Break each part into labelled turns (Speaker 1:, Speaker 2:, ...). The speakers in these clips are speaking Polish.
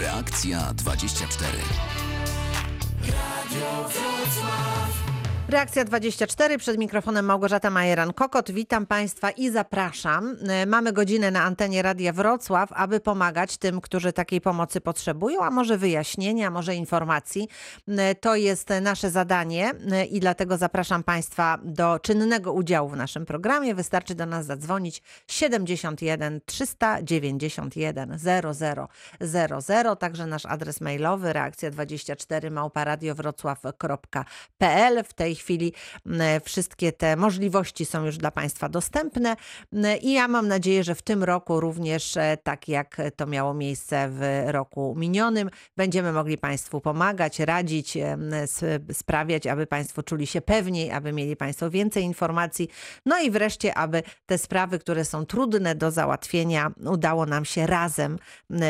Speaker 1: Reakcja 24. Radio
Speaker 2: Wrocław. Reakcja 24 przed mikrofonem Małgorzata Majeran-Kokot. Witam Państwa i zapraszam. E, mamy godzinę na antenie Radia Wrocław, aby pomagać tym, którzy takiej pomocy potrzebują, a może wyjaśnienia, może informacji. E, to jest nasze zadanie e, i dlatego zapraszam Państwa do czynnego udziału w naszym programie. Wystarczy do nas zadzwonić 71 391 0000, także nasz adres mailowy reakcja24 małparadiowrocław.pl. W tej chwili wszystkie te możliwości są już dla Państwa dostępne. I ja mam nadzieję, że w tym roku również, e, tak jak to miało miejsce w roku minionym, będziemy mogli Państwu pomagać, radzić, sprawiać, aby Państwo czuli się pewniej, aby mieli Państwo więcej informacji, no i wreszcie, aby te sprawy, które są trudne do załatwienia, udało nam się razem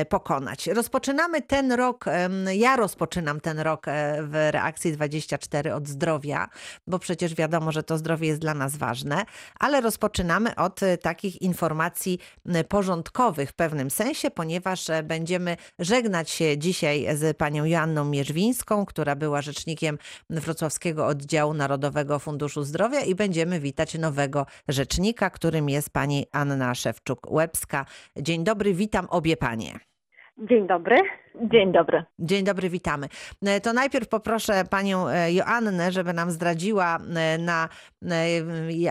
Speaker 2: pokonać. Rozpoczynamy ten rok, ja rozpoczynam ten rok e, w reakcji 24 od zdrowia bo przecież wiadomo, że to zdrowie jest dla nas ważne, ale rozpoczynamy od e, takich informacji porządkowych w pewnym sensie, ponieważ e, będziemy żegnać się dzisiaj z panią Joanną Mierzwińską, która była rzecznikiem Wrocławskiego Oddziału Narodowego Funduszu Zdrowia i będziemy witać nowego rzecznika, którym jest pani Anna Szewczuk-Łebska. Dzień dobry, witam obie panie.
Speaker 3: Dzień dobry. Dzień dobry.
Speaker 2: Dzień dobry, witamy. E, to najpierw poproszę panią e, Joannę, żeby nam zdradziła, e, na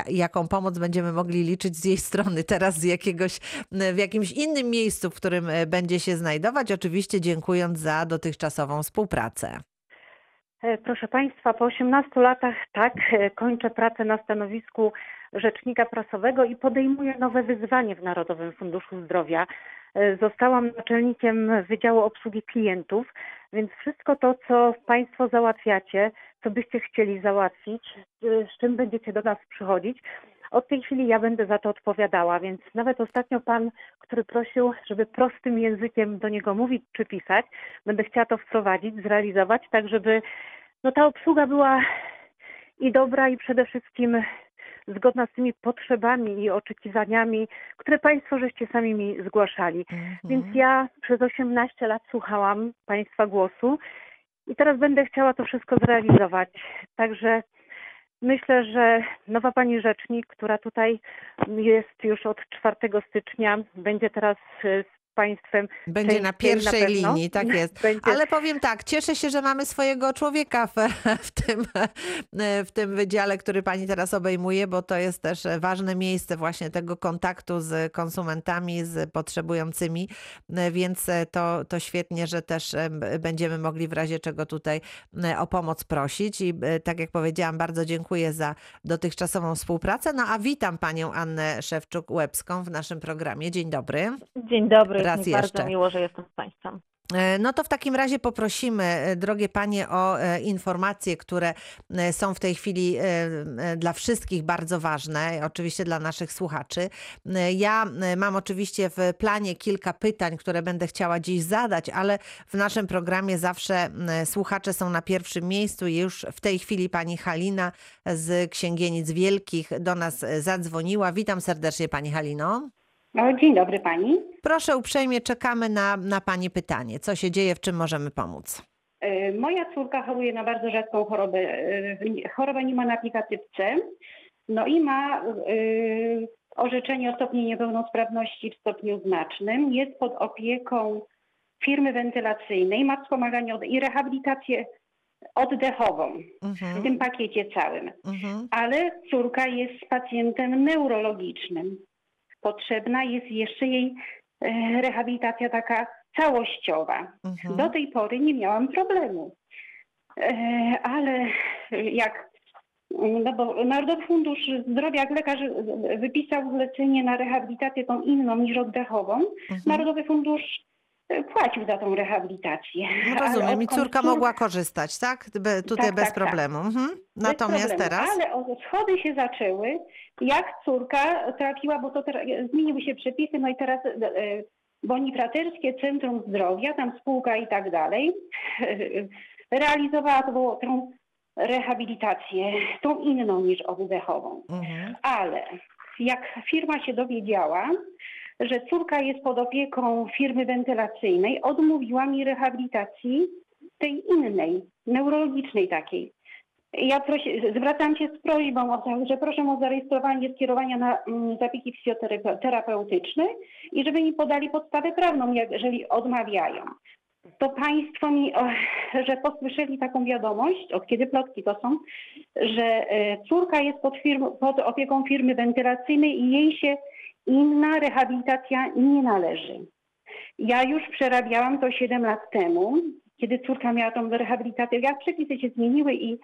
Speaker 2: jaką pomoc będziemy mogli liczyć z jej strony teraz z jakiegoś, w jakimś innym miejscu, w którym będzie się znajdować. Oczywiście dziękując za dotychczasową współpracę.
Speaker 3: Proszę Państwa, po 18 latach tak, kończę pracę na stanowisku rzecznika prasowego i podejmuję nowe wyzwanie w Narodowym Funduszu Zdrowia. Zostałam naczelnikiem Wydziału Obsługi Klientów, więc wszystko to, co Państwo załatwiacie, co byście chcieli załatwić, z czym będziecie do nas przychodzić, od tej chwili ja będę za to odpowiadała, więc nawet ostatnio pan, który prosił, żeby prostym językiem do niego mówić czy pisać, będę chciała to wprowadzić, zrealizować, tak żeby no, ta obsługa była i dobra i przede wszystkim zgodna z tymi potrzebami i oczekiwaniami, które Państwo żeście sami mi zgłaszali. Mhm. Więc ja przez 18 lat słuchałam Państwa głosu i teraz będę chciała to wszystko zrealizować. Także myślę, że nowa pani rzecznik, która tutaj jest już od 4 stycznia, będzie teraz państwem.
Speaker 2: Będzie na pierwszej na linii, tak jest. Będzie... Ale powiem tak, cieszę się, że mamy swojego człowieka w, w, tym, w tym wydziale, który pani teraz obejmuje, bo to jest też ważne miejsce właśnie tego kontaktu z konsumentami, z potrzebującymi, więc to, to świetnie, że też będziemy mogli w razie czego tutaj o pomoc prosić i tak jak powiedziałam, bardzo dziękuję za dotychczasową współpracę. No a witam panią Annę Szewczuk-Łebską w naszym programie. Dzień dobry.
Speaker 3: Dzień dobry raz mi jeszcze. Bardzo miło, że jestem z Państwem.
Speaker 2: E, no to w takim razie poprosimy, e, drogie panie, o e, informacje, które są w tej chwili dla wszystkich bardzo ważne, oczywiście dla naszych słuchaczy. Ja mam oczywiście w planie kilka pytań, które będę chciała dziś zadać, ale w naszym programie zawsze słuchacze są na pierwszym miejscu i już w tej chwili pani Halina z Księgienic Wielkich do nas zadzwoniła. Witam serdecznie pani Halino.
Speaker 4: No, dzień dobry pani.
Speaker 2: Proszę uprzejmie, czekamy na, na pani pytanie. Co się dzieje, w czym możemy pomóc?
Speaker 4: E, moja córka choruje na bardzo rzadką chorobę, e, chorobę nie ma na aplikatyw C, no i ma y, orzeczenie o stopniu niepełnosprawności w stopniu znacznym. Jest pod opieką firmy wentylacyjnej, ma wspomaganie i rehabilitację oddechową mhm. w tym pakiecie całym. Mhm. Ale córka jest pacjentem neurologicznym potrzebna jest jeszcze jej e, rehabilitacja taka całościowa. Mhm. Do tej pory nie miałam problemu. E, ale jak no bo Narodowy Fundusz Zdrowia, jak lekarz wypisał zlecenie na rehabilitację tą inną niż oddechową, mhm. Narodowy Fundusz płacił za tą rehabilitację.
Speaker 2: No rozumiem, i córka mogła korzystać, tak? Be, tutaj tak, bez tak, tak. problemu. Tak. Mhm. Natomiast
Speaker 4: problemu.
Speaker 2: teraz?
Speaker 4: Ale schody się zaczęły, jak córka trafiła, bo to zmieniły się przepisy, no i teraz e, Bonifraterskie Centrum Zdrowia, tam spółka i tak dalej, realizowała to, tę rehabilitację, tą inną niż oddechową. Mhm. Ale jak firma się dowiedziała, że córka jest pod opieką firmy wentylacyjnej, odmówiła mi rehabilitacji tej innej, neurologicznej takiej. Ja prosi, zwracam się z prośbą, o to, że proszę o zarejestrowanie skierowania na mm, zabiegi fizjoterapeutyczne i żeby mi podali podstawę prawną, jeżeli odmawiają. To państwo mi, że posłyszeli taką wiadomość, od kiedy plotki to są, że e, córka jest pod, pod opieką firmy wentylacyjnej i jej się inna rehabilitacja nie należy. Ja już przerabiałam to 7 lat temu, kiedy córka miała tą rehabilitację. Jak przepisy się zmieniły i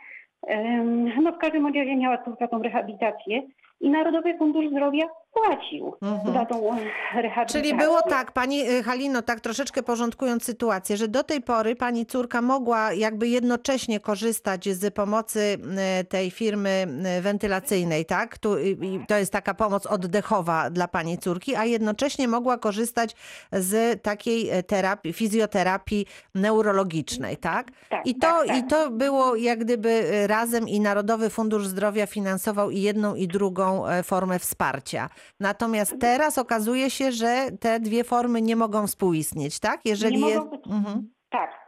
Speaker 4: no w każdym razie miała córka tą rehabilitację i Narodowy Fundusz Zdrowia płacił
Speaker 2: Mhm.
Speaker 4: za tą rehabilitację.
Speaker 2: Czyli było tak, pani y, Halino, tak troszeczkę porządkując sytuację, że do tej pory pani córka mogła jakby jednocześnie korzystać z pomocy y, tej firmy y, wentylacyjnej, tak? Tu, i to jest taka pomoc oddechowa dla pani córki, a jednocześnie mogła korzystać z takiej terapii, fizjoterapii neurologicznej, tak?
Speaker 4: Tak,
Speaker 2: I to,
Speaker 4: tak, tak.
Speaker 2: I to było jak gdyby razem i Narodowy Fundusz Zdrowia finansował i jedną i drugą formę wsparcia. Natomiast teraz okazuje się, że te dwie formy nie mogą współistnieć, tak? Jeżeli
Speaker 4: Nie
Speaker 2: jest.
Speaker 4: mogą być-
Speaker 2: Mhm.
Speaker 4: Tak.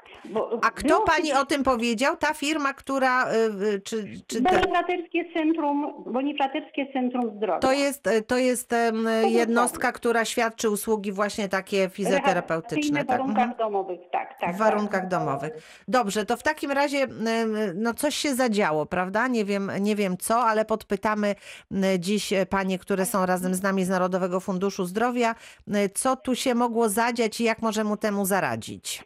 Speaker 2: A kto pani o tym powiedział? Ta firma, która. y, y, Czy, czy te,
Speaker 4: Bonifraterskie Centrum, Bonifraterskie Centrum Zdrowia.
Speaker 2: to jest, y, to jest jednostka, która świadczy usługi właśnie takie fizjoterapeutyczne.
Speaker 4: W
Speaker 2: Tak?
Speaker 4: warunkach
Speaker 2: Mhm.
Speaker 4: domowych, tak, tak.
Speaker 2: W warunkach
Speaker 4: tak.
Speaker 2: domowych. Dobrze, to w takim razie no coś się zadziało, prawda? Nie wiem, nie wiem co, ale podpytamy dziś panie, które są razem z nami z Narodowego Funduszu Zdrowia, co tu się mogło zadziać i jak możemy temu zaradzić.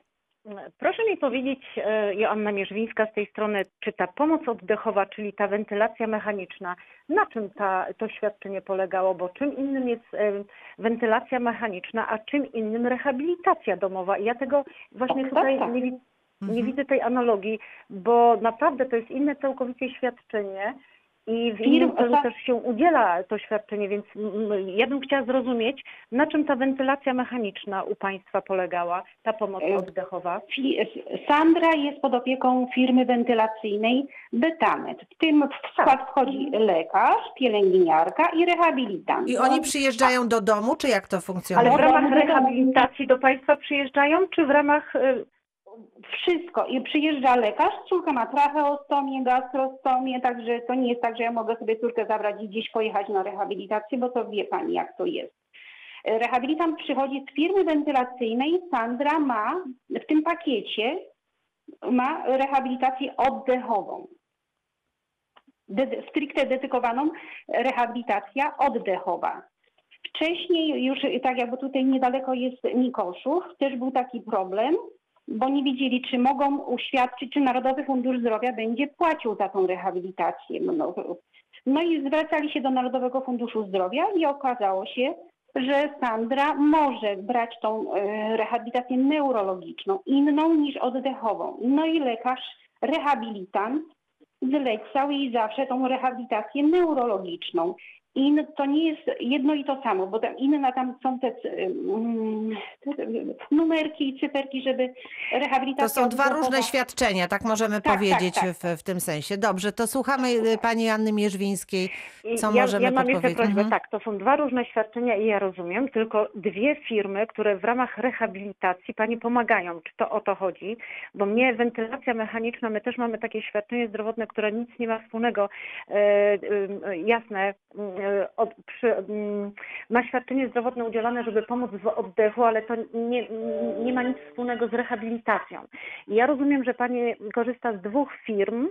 Speaker 3: Proszę mi powiedzieć, e, Joanna Mierzwińska z tej strony, czy ta pomoc oddechowa, czyli ta wentylacja mechaniczna, na czym ta, to świadczenie polegało? Bo czym innym jest e, wentylacja mechaniczna, a czym innym rehabilitacja domowa? I ja tego właśnie
Speaker 4: Tak,
Speaker 3: tutaj
Speaker 4: tak.
Speaker 3: nie, wi- nie
Speaker 2: Mhm.
Speaker 3: widzę tej analogii, bo naprawdę to jest inne całkowicie świadczenie. I w innym celu
Speaker 4: tak.
Speaker 3: też się udziela to świadczenie, więc ja bym chciała zrozumieć, na czym ta wentylacja mechaniczna u Państwa polegała, ta pomoc
Speaker 4: E,
Speaker 3: oddechowa.
Speaker 4: Sandra jest pod opieką firmy wentylacyjnej Betamet. W tym w skład wchodzi lekarz, pielęgniarka i rehabilitant.
Speaker 2: I oni przyjeżdżają do domu, czy jak to
Speaker 3: Ale
Speaker 2: funkcjonuje?
Speaker 3: w
Speaker 4: Ale
Speaker 3: ramach
Speaker 4: wiadomo,
Speaker 3: rehabilitacji do Państwa przyjeżdżają, czy w ramach...
Speaker 4: Wszystko. I przyjeżdża lekarz, córka ma tracheostomię, gastrostomię, także to nie jest tak, że ja mogę sobie córkę zabrać i gdzieś pojechać na rehabilitację, bo to wie pani, jak to jest. Rehabilitant przychodzi z firmy wentylacyjnej, Sandra ma w tym pakiecie ma rehabilitację oddechową. De- stricte dedykowaną rehabilitacja oddechowa. Wcześniej już, tak jakby tutaj niedaleko jest Mikoszów, też był taki problem, bo nie wiedzieli, czy mogą uświadczyć, czy Narodowy Fundusz Zdrowia będzie płacił za tą rehabilitację. No, no i zwracali się do Narodowego Funduszu Zdrowia i okazało się, że Sandra może brać tą e, rehabilitację neurologiczną, inną niż oddechową. No i lekarz, rehabilitant zlecał jej zawsze tą rehabilitację neurologiczną. I to nie jest jedno i to samo, bo tam inne tam są te, te numerki i cyferki, żeby rehabilitacja...
Speaker 2: To są dwa różne świadczenia, tak możemy
Speaker 4: Tak,
Speaker 2: powiedzieć
Speaker 4: tak, tak.
Speaker 2: W, w tym sensie. Dobrze, to słuchamy y, pani Anny Mierzwińskiej. Co
Speaker 3: ja,
Speaker 2: możemy
Speaker 3: ja mam jeszcze
Speaker 2: podpowiedzieć?
Speaker 3: prośbę,
Speaker 2: Mhm.
Speaker 3: tak, to są dwa różne świadczenia i ja rozumiem, tylko dwie firmy, które w ramach rehabilitacji Pani pomagają. Czy to o to chodzi? Bo mnie wentylacja mechaniczna, my też mamy takie świadczenie zdrowotne, które nic nie ma wspólnego, e, e, jasne, od, przy, mm, ma świadczenie zdrowotne udzielane, żeby pomóc w oddechu, ale to nie, nie ma nic wspólnego z rehabilitacją. I ja rozumiem, że Pani korzysta z dwóch firm,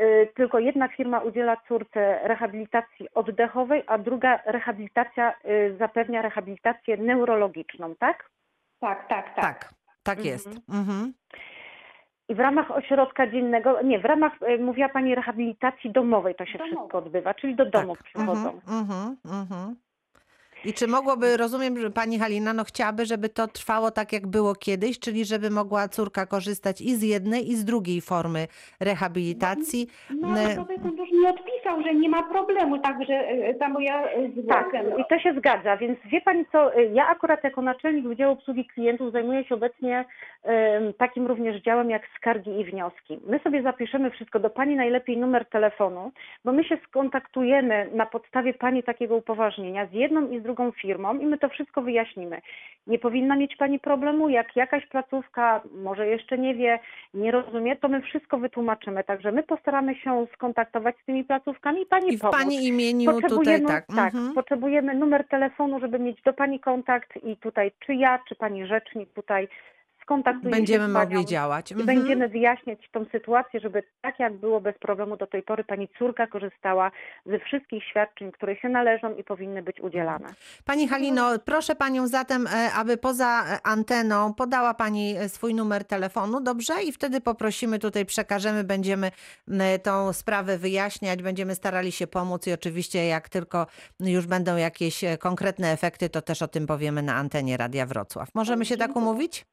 Speaker 3: Y, tylko jedna firma udziela córce rehabilitacji oddechowej, a druga rehabilitacja y, zapewnia rehabilitację neurologiczną, tak?
Speaker 4: Tak, tak, tak.
Speaker 2: Tak, tak jest. Mhm.
Speaker 3: I w ramach ośrodka dziennego, nie, w ramach, y, mówiła Pani, rehabilitacji domowej to się
Speaker 4: Domowej.
Speaker 3: wszystko odbywa, czyli do domów
Speaker 2: tak.
Speaker 3: przychodzą.
Speaker 2: Mhm, mhm, mhm. I czy mogłoby, rozumiem, że pani Halina no chciałaby, żeby to trwało tak, jak było kiedyś, czyli żeby mogła córka korzystać i z jednej, i z drugiej formy rehabilitacji.
Speaker 4: Narodowy Fundusz nie odpisał że nie ma problemu, także e, ta moja e,
Speaker 3: Tak,
Speaker 4: zwłoka.
Speaker 3: i to się zgadza, więc wie Pani co, y, ja akurat jako naczelnik Wydziału Obsługi Klientów zajmuję się obecnie takim również działem jak skargi i wnioski. My sobie zapiszemy wszystko do Pani najlepiej numer telefonu, bo my się skontaktujemy na podstawie Pani takiego upoważnienia z jedną i z drugą firmą i my to wszystko wyjaśnimy. Nie powinna mieć Pani problemu, jak jakaś placówka może jeszcze nie wie, nie rozumie, to my wszystko wytłumaczymy. Także my postaramy się skontaktować z tymi placówkami i Pani
Speaker 2: I w
Speaker 3: pomóc.
Speaker 2: Pani imieniu tutaj
Speaker 3: Potrzebujemy,
Speaker 2: tak.
Speaker 3: tak,
Speaker 2: mhm.
Speaker 3: potrzebujemy numer telefonu, żeby mieć do Pani kontakt i tutaj czy ja, czy Pani rzecznik tutaj skontaktujemy
Speaker 2: Będziemy
Speaker 3: się z Panią
Speaker 2: mogli działać.
Speaker 3: i
Speaker 2: Mhm.
Speaker 3: będziemy wyjaśniać tą sytuację, żeby tak jak było bez problemu do tej pory Pani córka korzystała ze wszystkich świadczeń, które się należą i powinny być udzielane.
Speaker 2: Pani Halino, proszę Panią zatem, e, aby poza e, anteną podała Pani e, swój numer telefonu, dobrze? I wtedy poprosimy, tutaj przekażemy, będziemy m, tą sprawę wyjaśniać, będziemy starali się pomóc i oczywiście jak tylko już będą jakieś e, konkretne efekty, to też o tym powiemy na antenie Radia Wrocław. Możemy się tak umówić?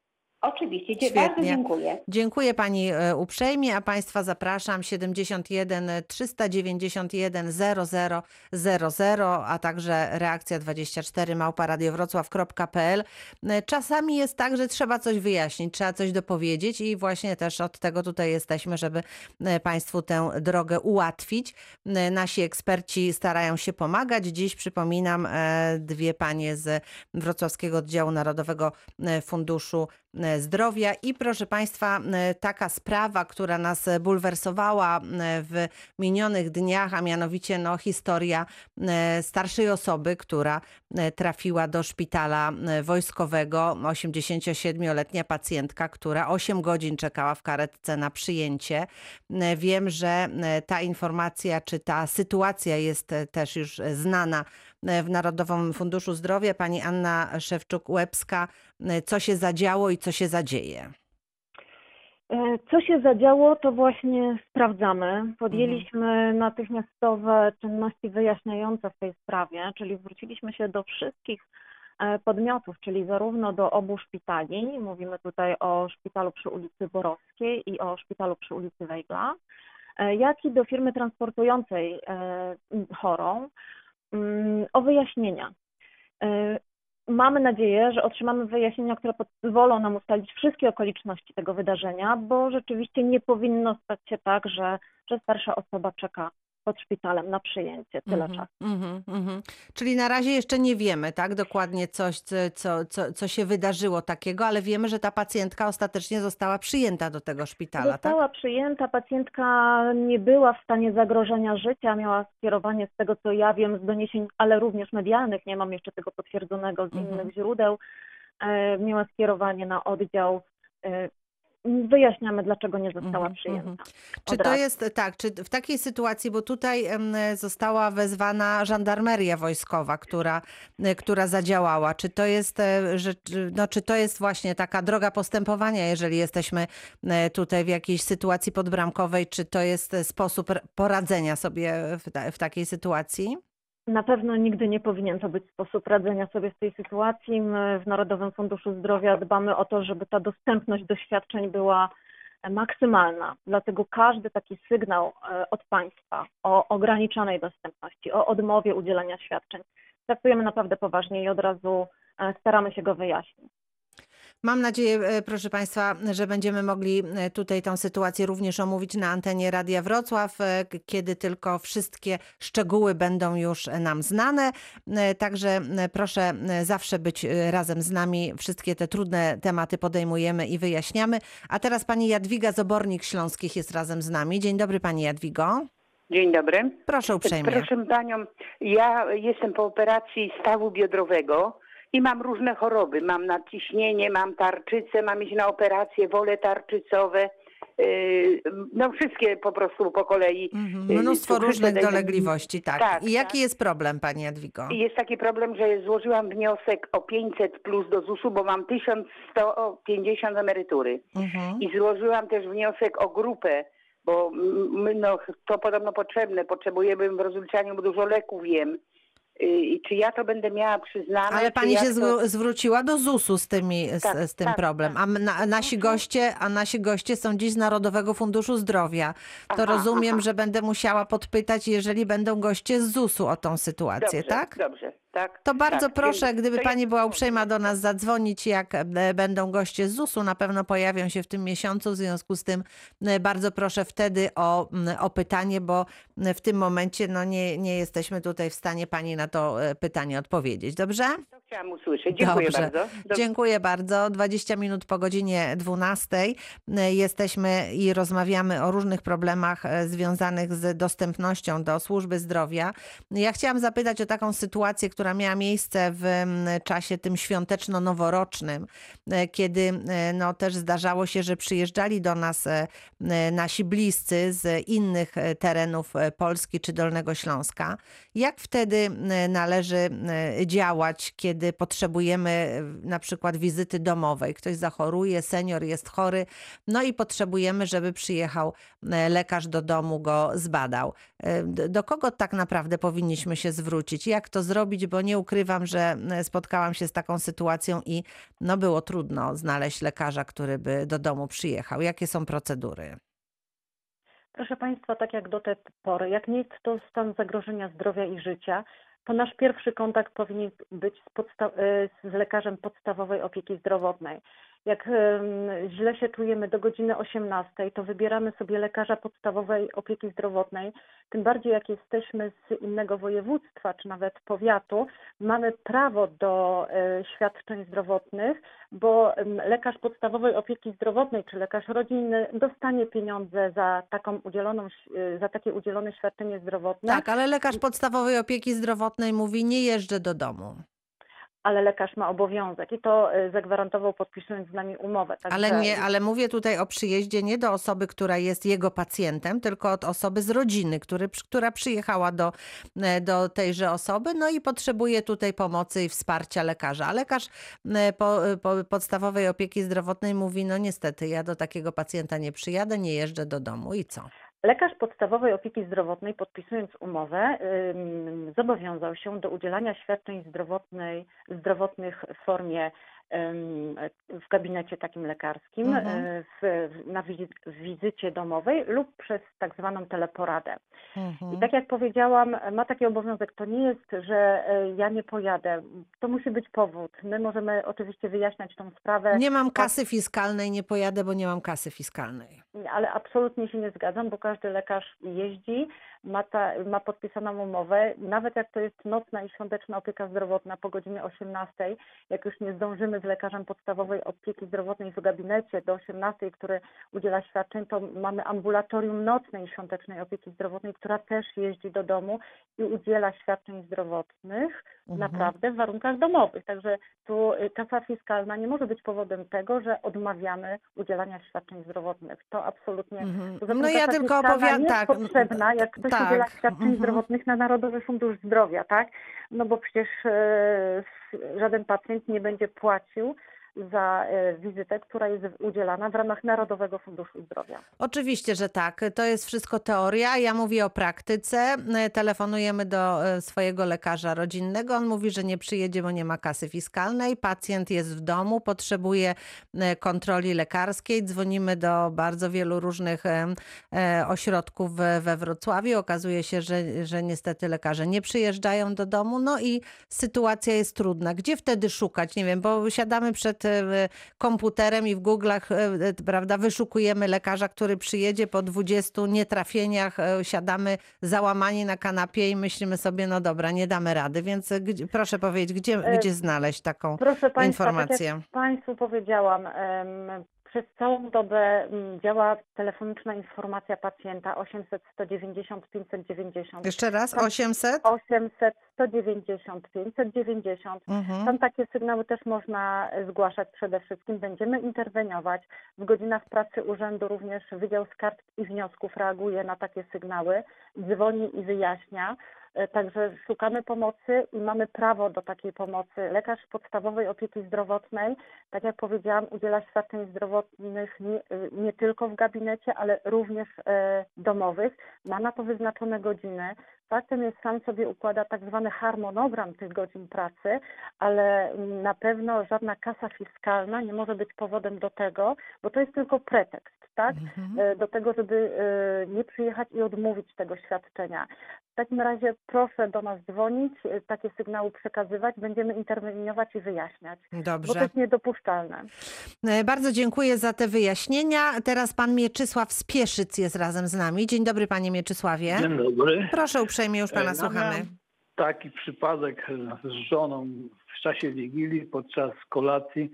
Speaker 4: Oczywiście,
Speaker 2: Świetnie.
Speaker 4: bardzo dziękuję.
Speaker 2: Dziękuję Pani e, uprzejmie, a Państwa zapraszam 71 391 00 00, a także reakcja 24 małparadiowrocław.pl. E, Czasami jest tak, że trzeba coś wyjaśnić, trzeba coś dopowiedzieć i właśnie też od tego tutaj jesteśmy, żeby e, Państwu tę drogę ułatwić. Nasi eksperci starają się pomagać. Dziś przypominam dwie panie z Wrocławskiego Oddziału Narodowego Funduszu Zdrowia. I proszę Państwa, e, taka sprawa, która nas bulwersowała e, w minionych dniach, a mianowicie no, historia e, starszej osoby, która e, trafiła do szpitala e, wojskowego, 87-letnia pacjentka, która 8 godzin czekała w karetce na przyjęcie. E, Wiem, że e, ta informacja czy ta sytuacja jest e, też już e, znana e, w Narodowym Funduszu Zdrowia. Pani Anna Szewczuk-Łebska, e, co się zadziało i co się zadzieje?
Speaker 3: E, Co się zadziało, to właśnie sprawdzamy. Podjęliśmy natychmiastowe czynności wyjaśniające w tej sprawie, czyli zwróciliśmy się do wszystkich e, podmiotów, czyli zarówno do obu szpitali, mówimy tutaj o szpitalu przy ulicy Borowskiej i o szpitalu przy ulicy Wejgla, e, jak i do firmy transportującej e, chorą o wyjaśnienia. E, Mamy nadzieję, że otrzymamy wyjaśnienia, które pozwolą nam ustalić wszystkie okoliczności tego wydarzenia, bo rzeczywiście nie powinno stać się tak, że, że starsza osoba czeka pod szpitalem na przyjęcie tyle
Speaker 2: Mhm,
Speaker 3: czasu.
Speaker 2: mhm, mhm. Czyli na razie jeszcze nie wiemy, tak, dokładnie coś, co, co, co, się wydarzyło takiego, ale wiemy, że ta pacjentka ostatecznie została przyjęta do tego szpitala, tak?
Speaker 3: Została przyjęta, pacjentka nie była w stanie zagrożenia życia, miała skierowanie z tego, co ja wiem, z doniesień, ale również medialnych, nie mam jeszcze tego potwierdzonego z
Speaker 2: Mhm.
Speaker 3: innych źródeł, e, miała skierowanie na oddział. Wyjaśniamy, dlaczego nie została
Speaker 2: Mhm,
Speaker 3: przyjęta.
Speaker 2: mhm. Czy
Speaker 3: Od
Speaker 2: to jest tak, czy w takiej sytuacji, bo tutaj została wezwana żandarmeria wojskowa, która, e, która zadziałała, czy to jest, e, czy- no, czy to jest właśnie taka droga postępowania, jeżeli jesteśmy e, tutaj w jakiejś sytuacji podbramkowej, czy to jest sposób poradzenia sobie w, ta, w takiej sytuacji?
Speaker 3: Na pewno nigdy nie powinien to być sposób radzenia sobie z tej sytuacji. My w Narodowym Funduszu Zdrowia dbamy o to, żeby ta dostępność do świadczeń była maksymalna. Dlatego każdy taki sygnał e, od państwa o ograniczonej dostępności, o odmowie udzielenia świadczeń traktujemy naprawdę poważnie i od razu e, staramy się go wyjaśnić.
Speaker 2: Mam nadzieję, e, proszę Państwa, że będziemy mogli e, tutaj tę sytuację również omówić na antenie Radia Wrocław, e, kiedy tylko wszystkie szczegóły będą już nam znane. Także proszę zawsze być razem z nami. Wszystkie te trudne tematy podejmujemy i wyjaśniamy. A teraz pani Jadwiga Zobornik Śląskich jest razem z nami. Dzień dobry pani Jadwigo.
Speaker 5: Dzień dobry.
Speaker 2: Proszę uprzejmie.
Speaker 5: Proszę panią, ja jestem po operacji stawu biodrowego i mam różne choroby. Mam nadciśnienie, mam tarczycę, mam iść na operację, wole tarczycowe. yy, No wszystkie po prostu po kolei.
Speaker 2: Mhm.
Speaker 5: yy,
Speaker 2: Mnóstwo różnych dolegliwości, tak.
Speaker 5: Tak,
Speaker 2: I jaki
Speaker 5: tak.
Speaker 2: jest problem pani Jadwigo?
Speaker 5: Jest taki problem, że złożyłam wniosek o 500 plus do ZUS-u, bo mam 1150 emerytury.
Speaker 2: Mhm.
Speaker 5: I złożyłam też wniosek o grupę, bo no, to podobno potrzebne. Potrzebujemy w rozliczaniu, bo dużo leków jem. Y, i czy ja to będę miała przyznane?
Speaker 2: Ale pani się
Speaker 5: to...
Speaker 2: zwró- zwróciła do ZUS-u z, tymi, z,
Speaker 5: Tak,
Speaker 2: z tym
Speaker 5: tak,
Speaker 2: problem. A m- na, nasi,
Speaker 5: Mhm.
Speaker 2: goście, a nasi goście są dziś z Narodowego Funduszu Zdrowia. To
Speaker 5: Aha,
Speaker 2: rozumiem,
Speaker 5: aha.
Speaker 2: że będę musiała podpytać, jeżeli będą goście z ZUS-u o tą sytuację,
Speaker 5: Dobrze,
Speaker 2: tak?
Speaker 5: Dobrze, tak.
Speaker 2: To bardzo
Speaker 5: tak.
Speaker 2: proszę,
Speaker 5: Więc
Speaker 2: gdyby pani była uprzejma do nas zadzwonić, jak e, będą goście z ZUS-u, na pewno pojawią się w tym miesiącu, w związku z tym e, bardzo proszę wtedy o, o pytanie, bo m, w tym momencie no, nie, nie jesteśmy tutaj w stanie pani na to e, pytanie odpowiedzieć. Dobrze?
Speaker 5: To chciałam usłyszeć. Dziękuję
Speaker 2: Dobrze.
Speaker 5: bardzo.
Speaker 2: Dziękuję bardzo. 20 minut po godzinie 12 e, jesteśmy i rozmawiamy o różnych problemach e, związanych z dostępnością do służby zdrowia. Ja chciałam zapytać o taką sytuację, która miała miejsce w m, czasie tym świąteczno-noworocznym, e, kiedy e, no, też zdarzało się, że przyjeżdżali do nas e, nasi bliscy z innych terenów Polski czy Dolnego Śląska. Jak wtedy należy działać, kiedy potrzebujemy na przykład wizyty domowej? Ktoś zachoruje, senior jest chory, no i potrzebujemy, żeby przyjechał lekarz do domu, go zbadał. Do kogo tak naprawdę powinniśmy się zwrócić? Jak to zrobić? Bo nie ukrywam, że e, spotkałam się z taką sytuacją i no było trudno znaleźć lekarza, który by do domu przyjechał. Jakie są procedury?
Speaker 3: Proszę Państwa, tak jak do tej pory, jak nie jest to stan zagrożenia zdrowia i życia, to nasz pierwszy kontakt powinien być z, e, z lekarzem podstawowej opieki zdrowotnej. Jak źle się czujemy do godziny 18, to wybieramy sobie lekarza podstawowej opieki zdrowotnej. Tym bardziej jak jesteśmy z innego województwa czy nawet powiatu, mamy prawo do e, świadczeń zdrowotnych, bo lekarz podstawowej opieki zdrowotnej czy lekarz rodzinny dostanie pieniądze za taką udzieloną, e, za takie udzielone świadczenie zdrowotne.
Speaker 2: Tak, ale lekarz podstawowej opieki zdrowotnej mówi, nie jeżdżę do domu.
Speaker 3: Ale lekarz ma obowiązek i to e, zagwarantował podpisując z nami umowę. Także
Speaker 2: Ale, nie, ale mówię tutaj o przyjeździe nie do osoby, która jest jego pacjentem, tylko od osoby z rodziny, który, która przyjechała do, e, do tejże osoby, no i potrzebuje tutaj pomocy i wsparcia lekarza. A lekarz e, po, po podstawowej opieki zdrowotnej mówi, no niestety, ja do takiego pacjenta nie przyjadę, nie jeżdżę do domu i co?
Speaker 3: Lekarz podstawowej opieki zdrowotnej, podpisując umowę, zobowiązał się do udzielania świadczeń zdrowotnej, zdrowotnych w formie w gabinecie takim lekarskim,
Speaker 2: Mhm.
Speaker 3: y, w, na wizycie domowej lub przez tak zwaną teleporadę.
Speaker 2: Mhm.
Speaker 3: I tak jak powiedziałam, ma taki obowiązek. To nie jest, że e, ja nie pojadę. To musi być powód. My możemy oczywiście wyjaśniać tą sprawę.
Speaker 2: Nie mam kasy fiskalnej, nie pojadę, bo nie mam kasy fiskalnej.
Speaker 3: Ale absolutnie się nie zgadzam, bo każdy lekarz jeździ, ma, ta, ma podpisaną umowę, nawet jak to jest nocna i świąteczna opieka zdrowotna po godzinie 18, jak już nie zdążymy z lekarzem podstawowej opieki zdrowotnej w gabinecie do 18, który udziela świadczeń, to mamy ambulatorium nocnej i świątecznej opieki zdrowotnej, która też jeździ do domu i udziela świadczeń zdrowotnych
Speaker 2: Mhm.
Speaker 3: naprawdę w warunkach domowych. Także tu y, kasa fiskalna nie może być powodem tego, że odmawiamy udzielania świadczeń zdrowotnych. To absolutnie. Poza tym
Speaker 2: No ja tylko opowiadam, tak.
Speaker 3: potrzebna, jak ktoś
Speaker 2: tak,
Speaker 3: udziela świadczeń
Speaker 2: mhm.
Speaker 3: zdrowotnych na Narodowy Fundusz Zdrowia, tak? No bo przecież e, żaden pacjent nie będzie płacił za e, wizytę, która jest udzielana w ramach Narodowego Funduszu Zdrowia.
Speaker 2: Oczywiście, że tak. To jest wszystko teoria. Ja mówię o praktyce. E, Telefonujemy do e, swojego lekarza rodzinnego. On mówi, że nie przyjedzie, bo nie ma kasy fiskalnej. Pacjent jest w domu, potrzebuje kontroli lekarskiej. Dzwonimy do bardzo wielu różnych ośrodków we- Wrocławiu. Okazuje się, że, że niestety lekarze nie przyjeżdżają do domu. No i sytuacja jest trudna. Gdzie wtedy szukać? Nie wiem, bo siadamy przed komputerem i w Google'ach, e, e, prawda, wyszukujemy lekarza, który przyjedzie po 20 nietrafieniach, siadamy załamani na kanapie i myślimy sobie, no dobra, nie damy rady, więc gdzie, proszę powiedzieć, gdzie, gdzie znaleźć taką
Speaker 3: Proszę Państwa,
Speaker 2: informację?
Speaker 3: tak Państwu powiedziałam, przez całą dobę mm, działa telefoniczna informacja pacjenta 800 190 590.
Speaker 2: Jeszcze raz,
Speaker 3: Tam-
Speaker 2: 800?
Speaker 3: 800 190 590.
Speaker 2: Mhm.
Speaker 3: Tam takie sygnały też można zgłaszać przede wszystkim. Będziemy interweniować. W godzinach pracy urzędu również Wydział Skarg i Wniosków reaguje na takie sygnały, dzwoni i wyjaśnia. E, Także szukamy pomocy i mamy prawo do takiej pomocy. Lekarz podstawowej opieki zdrowotnej tak jak powiedziałam, udziela świadczeń zdrowotnych nie, nie tylko w gabinecie, ale również e, domowych. Ma na to wyznaczone godziny. Faktem jest, sam sobie układa tak zwany harmonogram tych godzin pracy, ale na pewno żadna kasa fiskalna nie może być powodem do tego, bo to jest tylko pretekst, tak?
Speaker 2: Mhm.
Speaker 3: E, Do tego, żeby e, nie przyjechać i odmówić tego świadczenia. W takim razie proszę do nas dzwonić, e, takie sygnały przekazywać, będziemy interweniować i wyjaśniać, bo to
Speaker 2: Dobrze.
Speaker 3: jest niedopuszczalne.
Speaker 2: Bardzo dziękuję za te wyjaśnienia. Teraz pan Mieczysław Spieszyc jest razem z nami. Dzień dobry, panie Mieczysławie.
Speaker 6: Dzień dobry.
Speaker 2: Proszę uprzejmie, już pana
Speaker 6: Ja
Speaker 2: słuchamy.
Speaker 6: miałem Taki przypadek z żoną w czasie Wigilii podczas kolacji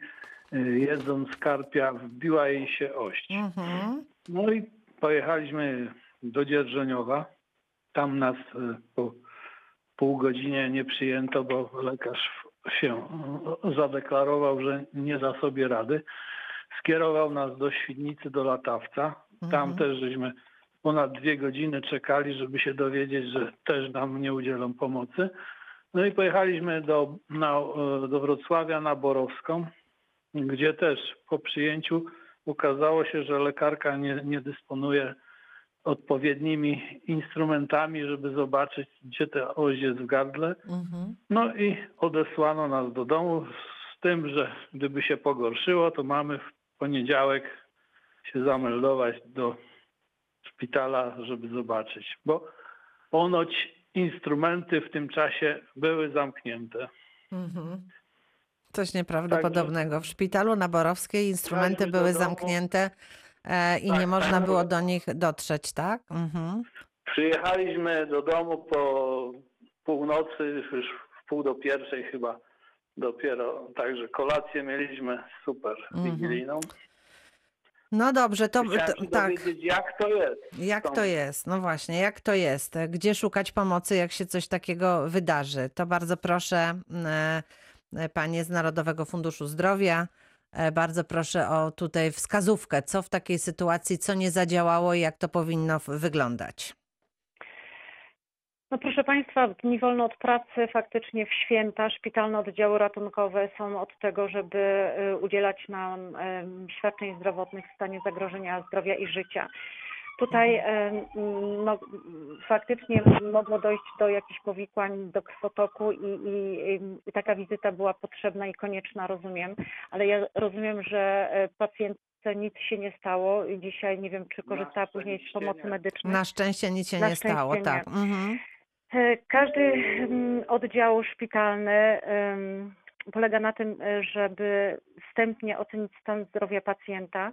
Speaker 6: y, jedząc karpia wbiła jej się ość.
Speaker 2: Mhm.
Speaker 6: No i pojechaliśmy do Dzierżoniowa. Tam nas y, po pół godzinie nie przyjęto, bo lekarz się zadeklarował, że nie da sobie rady. Skierował nas do Świdnicy, do Latawca. Tam
Speaker 2: Mhm.
Speaker 6: też żeśmy ponad dwie godziny czekali, żeby się dowiedzieć, że też nam nie udzielą pomocy. No i pojechaliśmy do, na, e, do Wrocławia na Borowską, gdzie też po przyjęciu okazało się, że lekarka nie, nie dysponuje odpowiednimi instrumentami, żeby zobaczyć, gdzie ta oś jest w gardle.
Speaker 2: Mhm.
Speaker 6: No i odesłano nas do domu z tym, że gdyby się pogorszyło, to mamy w poniedziałek się zameldować do szpitala, żeby zobaczyć, bo ponoć instrumenty w tym czasie były zamknięte.
Speaker 2: Mhm. Coś nieprawdopodobnego. W szpitalu na Borowskiej instrumenty były
Speaker 6: domu.
Speaker 2: zamknięte e, i
Speaker 6: Tak,
Speaker 2: nie można
Speaker 6: tak.
Speaker 2: było do nich dotrzeć, tak? Mhm.
Speaker 6: Przyjechaliśmy do domu po północy, już w pół do pierwszej chyba dopiero, także kolację mieliśmy super
Speaker 2: Mhm. No dobrze, to,
Speaker 6: Chciałem
Speaker 2: to
Speaker 6: się
Speaker 2: tak.
Speaker 6: dowiedzieć, jak to jest.
Speaker 2: Jak to jest? No właśnie, jak to jest? Gdzie szukać pomocy, jak się coś takiego wydarzy? To bardzo proszę, e, e, panie z Narodowego Funduszu Zdrowia, e, bardzo proszę o tutaj wskazówkę, co w takiej sytuacji, co nie zadziałało i jak to powinno wyglądać.
Speaker 3: No proszę Państwa, dni wolne od pracy faktycznie w święta szpitalne oddziały ratunkowe są od tego, żeby y, udzielać nam em, świadczeń zdrowotnych w stanie zagrożenia zdrowia i życia. Tutaj em, no, faktycznie mogło dojść do jakichś powikłań, do krwotoku i, i, i taka wizyta była potrzebna i konieczna, rozumiem, ale ja rozumiem, że pacjentce nic się nie stało i dzisiaj nie wiem, czy korzystała później z pomocy
Speaker 6: nie.
Speaker 3: medycznej.
Speaker 2: Na szczęście nic się
Speaker 3: Na
Speaker 2: nie stało,
Speaker 3: nie.
Speaker 2: tak. Mhm.
Speaker 3: E, Każdy mm, oddział szpitalny polega na tym, e, żeby wstępnie ocenić stan zdrowia pacjenta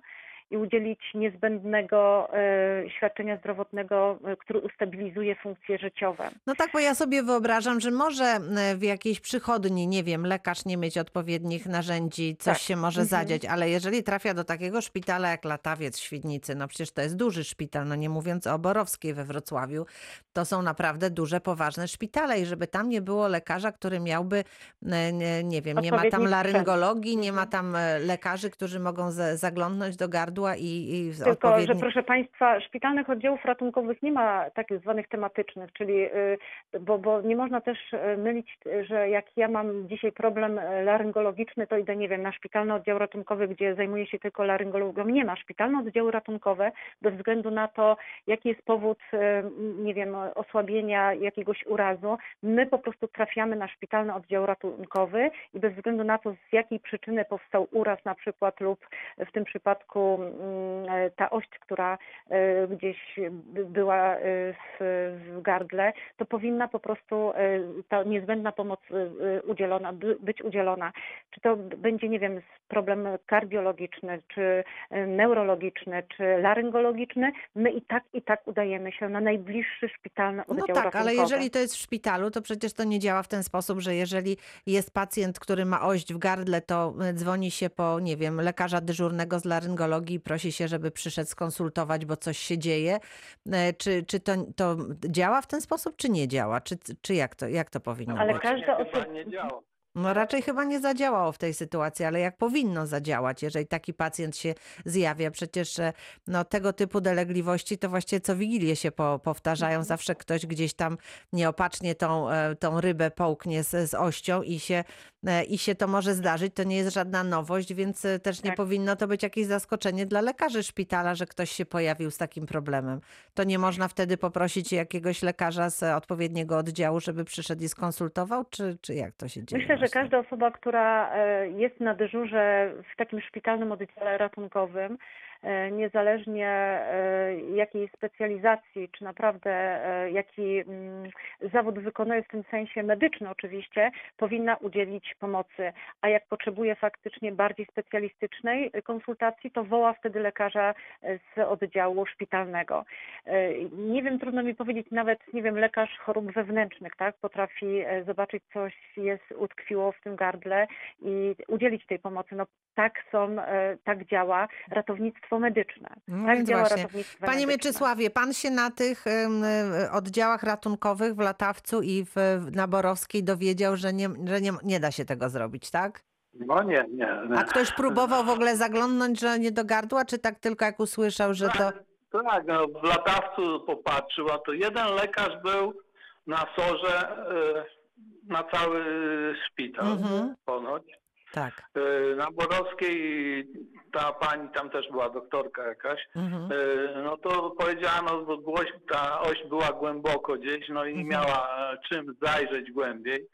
Speaker 3: i udzielić niezbędnego e, świadczenia zdrowotnego, e, który ustabilizuje funkcje życiowe.
Speaker 2: No tak, bo ja sobie wyobrażam, że może e, w jakiejś przychodni, nie wiem, lekarz nie mieć odpowiednich narzędzi, coś
Speaker 3: Tak.
Speaker 2: się może
Speaker 3: Mhm.
Speaker 2: zadziać, ale jeżeli trafia do takiego szpitala jak Latawiec w Świdnicy, no przecież to jest duży szpital, no nie mówiąc o Borowskiej we Wrocławiu, to są naprawdę duże, poważne szpitale i żeby tam nie było lekarza, który miałby, nie, nie wiem, nie ma tam
Speaker 3: sprzęt.
Speaker 2: laryngologii, nie ma
Speaker 3: Mhm.
Speaker 2: tam lekarzy, którzy mogą za- zaglądnąć do gardła i, i
Speaker 3: Tylko, że
Speaker 2: odpowiedni...
Speaker 3: proszę Państwa, szpitalnych oddziałów ratunkowych nie ma takich zwanych tematycznych, czyli, y, bo, bo nie można też y, mylić, że jak ja mam dzisiaj problem y, laryngologiczny, to idę, nie wiem, na szpitalny oddział ratunkowy, gdzie zajmuję się tylko laryngologią. Nie ma. Szpitalne oddziały ratunkowe, bez względu na to, jaki jest powód, nie wiem, osłabienia jakiegoś urazu, my po prostu trafiamy na szpitalny oddział ratunkowy i bez względu na to, z jakiej przyczyny powstał uraz na przykład lub w tym przypadku ta ość, która e, gdzieś by- była e, w, gardle, to powinna po prostu e, ta niezbędna pomoc e, e, udzielona, by- być udzielona. Czy to będzie, nie wiem, problem kardiologiczny, czy e, neurologiczny, czy laryngologiczny, my i tak, i tak udajemy się na najbliższy szpitalny
Speaker 2: No
Speaker 3: oddział
Speaker 2: tak, ale jeżeli to jest w szpitalu, to przecież to nie działa w ten sposób, że jeżeli jest pacjent, który ma ość w gardle, to e, dzwoni się po, nie wiem, lekarza dyżurnego z laryngologii i prosi się, żeby przyszedł skonsultować, bo coś się dzieje. E, Czy, czy to, to działa w ten sposób, czy nie działa? Czy, czy jak, to, jak to powinno
Speaker 3: Ale
Speaker 2: być?
Speaker 3: każda
Speaker 6: Chyba
Speaker 3: osoba-
Speaker 6: nie działa.
Speaker 2: No raczej chyba nie zadziałało w tej sytuacji, ale jak powinno zadziałać, jeżeli taki pacjent się zjawia? Przecież e, no, tego typu dolegliwości to właściwie co wigilię się po, powtarzają. Zawsze ktoś gdzieś tam nieopatrznie tą, e, tą rybę połknie z, z ością i się i się to może zdarzyć, to nie jest żadna nowość, więc e, też nie
Speaker 3: Tak.
Speaker 2: powinno to być jakieś zaskoczenie dla lekarzy szpitala, że ktoś się pojawił z takim problemem. To nie można wtedy poprosić jakiegoś lekarza z odpowiedniego oddziału, żeby przyszedł i skonsultował, czy, czy jak to się dzieje?
Speaker 3: Myślę, że
Speaker 2: właśnie?
Speaker 3: każda osoba, która e, jest na dyżurze w takim szpitalnym oddziale ratunkowym, e, niezależnie e, jakiej specjalizacji, czy naprawdę e, jaki mm, zawód wykonuje w tym sensie medyczny oczywiście, powinna udzielić pomocy. A jak potrzebuje faktycznie bardziej specjalistycznej konsultacji, to woła wtedy lekarza e, z oddziału szpitalnego. E, Nie wiem, trudno mi powiedzieć, nawet nie wiem, lekarz chorób wewnętrznych, tak, potrafi e, zobaczyć coś jest utkwiło w tym gardle i udzielić tej pomocy. No tak są, e, tak działa ratownictwo medyczne.
Speaker 2: No
Speaker 3: tak działa
Speaker 2: właśnie.
Speaker 3: ratownictwo
Speaker 2: Panie
Speaker 3: medyczne.
Speaker 2: Mieczysławie, pan się na tych e, oddziałach ratunkowych w Latawcu i w, na Borowskiej dowiedział, że, nie, że nie, nie da się tego zrobić, tak?
Speaker 6: No nie, nie. nie.
Speaker 2: A ktoś próbował w ogóle zaglądnąć, że nie do gardła, czy tak tylko jak usłyszał, że to...
Speaker 6: Tak, no, w latawcu popatrzył, a to jeden lekarz był na sorze e, na cały szpital
Speaker 2: Mhm.
Speaker 6: ponoć.
Speaker 2: Tak.
Speaker 6: E, Na Borowskiej ta pani tam też była doktorka jakaś.
Speaker 2: Mhm.
Speaker 6: E, No to powiedziano, bo głoś, ta oś była głęboko gdzieś, no i
Speaker 2: Mhm.
Speaker 6: miała czym zajrzeć głębiej.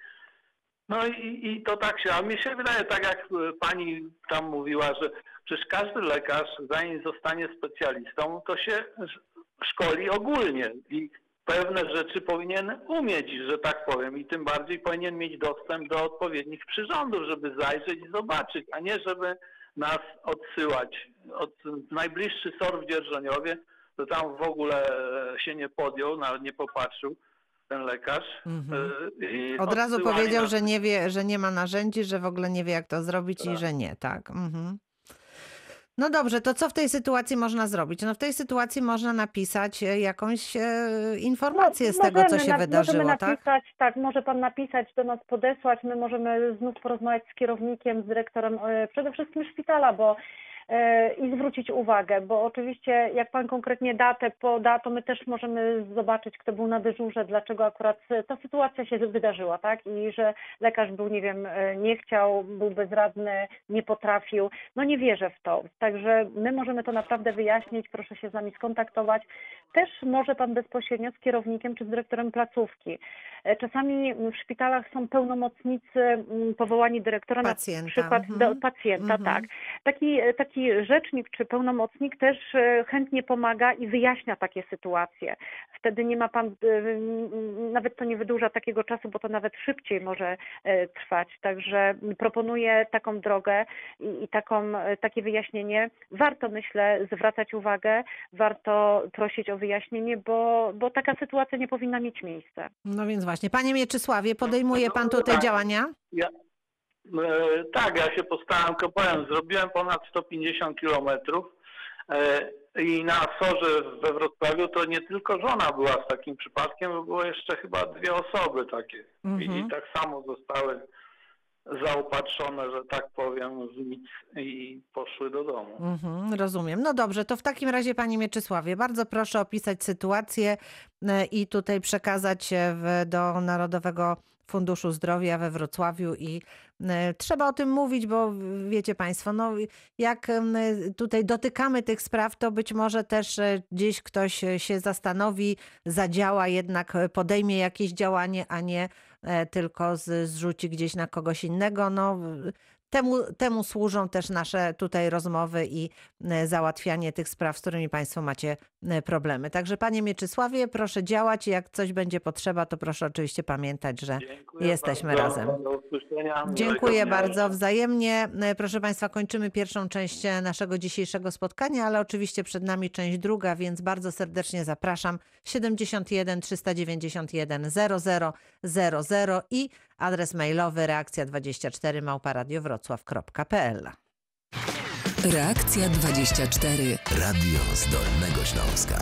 Speaker 6: No i, i to tak się, a mi się wydaje, tak jak e, pani tam mówiła, że przecież każdy lekarz, zanim zostanie specjalistą, to się sz- szkoli ogólnie i pewne rzeczy powinien umieć, że tak powiem, i tym bardziej powinien mieć dostęp do odpowiednich przyrządów, żeby zajrzeć i zobaczyć, a nie żeby nas odsyłać. Od, najbliższy SOR w Dzierżoniowie, to tam w ogóle e, się nie podjął, nawet nie popatrzył ten lekarz.
Speaker 2: Mhm.
Speaker 6: E, i
Speaker 2: Od razu powiedział,
Speaker 6: nas-
Speaker 2: że nie wie, że nie ma narzędzi, że w ogóle nie wie, jak to zrobić i
Speaker 6: Tak.
Speaker 2: że nie, tak. Mhm. No dobrze, to co w tej sytuacji można zrobić? No w tej sytuacji można napisać e, jakąś e, informację z tego, co się
Speaker 3: na-
Speaker 2: wydarzyło,
Speaker 3: możemy
Speaker 2: tak?
Speaker 3: napisać, tak? może pan napisać, do nas podesłać, my możemy znów porozmawiać z kierownikiem, z dyrektorem e, przede wszystkim szpitala, bo i zwrócić uwagę, bo oczywiście jak pan konkretnie datę poda, to my też możemy zobaczyć, kto był na dyżurze, dlaczego akurat ta sytuacja się wydarzyła, tak? I że lekarz był, nie wiem, e, nie chciał, był bezradny, nie potrafił. No nie wierzę w to. Także my możemy to naprawdę wyjaśnić, proszę się z nami skontaktować. Też może pan bezpośrednio z kierownikiem czy z dyrektorem placówki. E, Czasami w szpitalach są pełnomocnicy mm, powołani dyrektora
Speaker 2: Pacjenta,
Speaker 3: na przykład
Speaker 2: mhm.
Speaker 3: do pacjenta,
Speaker 2: Mhm.
Speaker 3: tak. Taki, taki rzecznik czy pełnomocnik też e, chętnie pomaga i wyjaśnia takie sytuacje. Wtedy nie ma pan, e, nawet to nie wydłuża takiego czasu, bo to nawet szybciej może e, trwać. Także proponuję taką drogę i, taką, takie wyjaśnienie. Warto, myślę, zwracać uwagę, warto prosić o wyjaśnienie, bo, bo taka sytuacja nie powinna mieć miejsca.
Speaker 2: No więc właśnie. Panie Mieczysławie, podejmuje pan tutaj
Speaker 6: tak.
Speaker 2: działania?
Speaker 6: Ja, tak, ja się postaram, powiem, zrobiłem ponad 150 kilometrów e, i na sorze we Wrocławiu to nie tylko żona była z takim przypadkiem, bo było jeszcze chyba dwie osoby takie
Speaker 2: Mhm.
Speaker 6: I, tak samo zostały zaopatrzone, że tak powiem, w nic i poszły do domu.
Speaker 2: Mhm, rozumiem. No dobrze, to w takim razie, Panie Mieczysławie, bardzo proszę opisać sytuację e, i tutaj przekazać e, do Narodowego Funduszu Zdrowia we Wrocławiu i e, trzeba o tym mówić, bo wiecie Państwo, no jak em, tutaj dotykamy tych spraw, to być może też e, gdzieś ktoś e, się zastanowi, zadziała, jednak e, podejmie jakieś działanie, a nie e, tylko zrzuci gdzieś na kogoś innego. No, Temu, temu służą też nasze tutaj rozmowy i e, załatwianie tych spraw, z którymi Państwo macie e, problemy. Także Panie Mieczysławie, proszę działać. Jak coś będzie potrzeba, to proszę oczywiście pamiętać, że
Speaker 6: Dziękuję
Speaker 2: jesteśmy
Speaker 6: bardzo.
Speaker 2: razem. Dziękuję bardzo wzajemnie. E, Proszę Państwa, kończymy pierwszą część naszego dzisiejszego spotkania, ale oczywiście przed nami część druga, więc bardzo serdecznie zapraszam. 71 391 00 00 i adres mailowy reakcja24 małparadiowrocław.pl.
Speaker 1: Reakcja 24. Radio z Dolnego Śląska.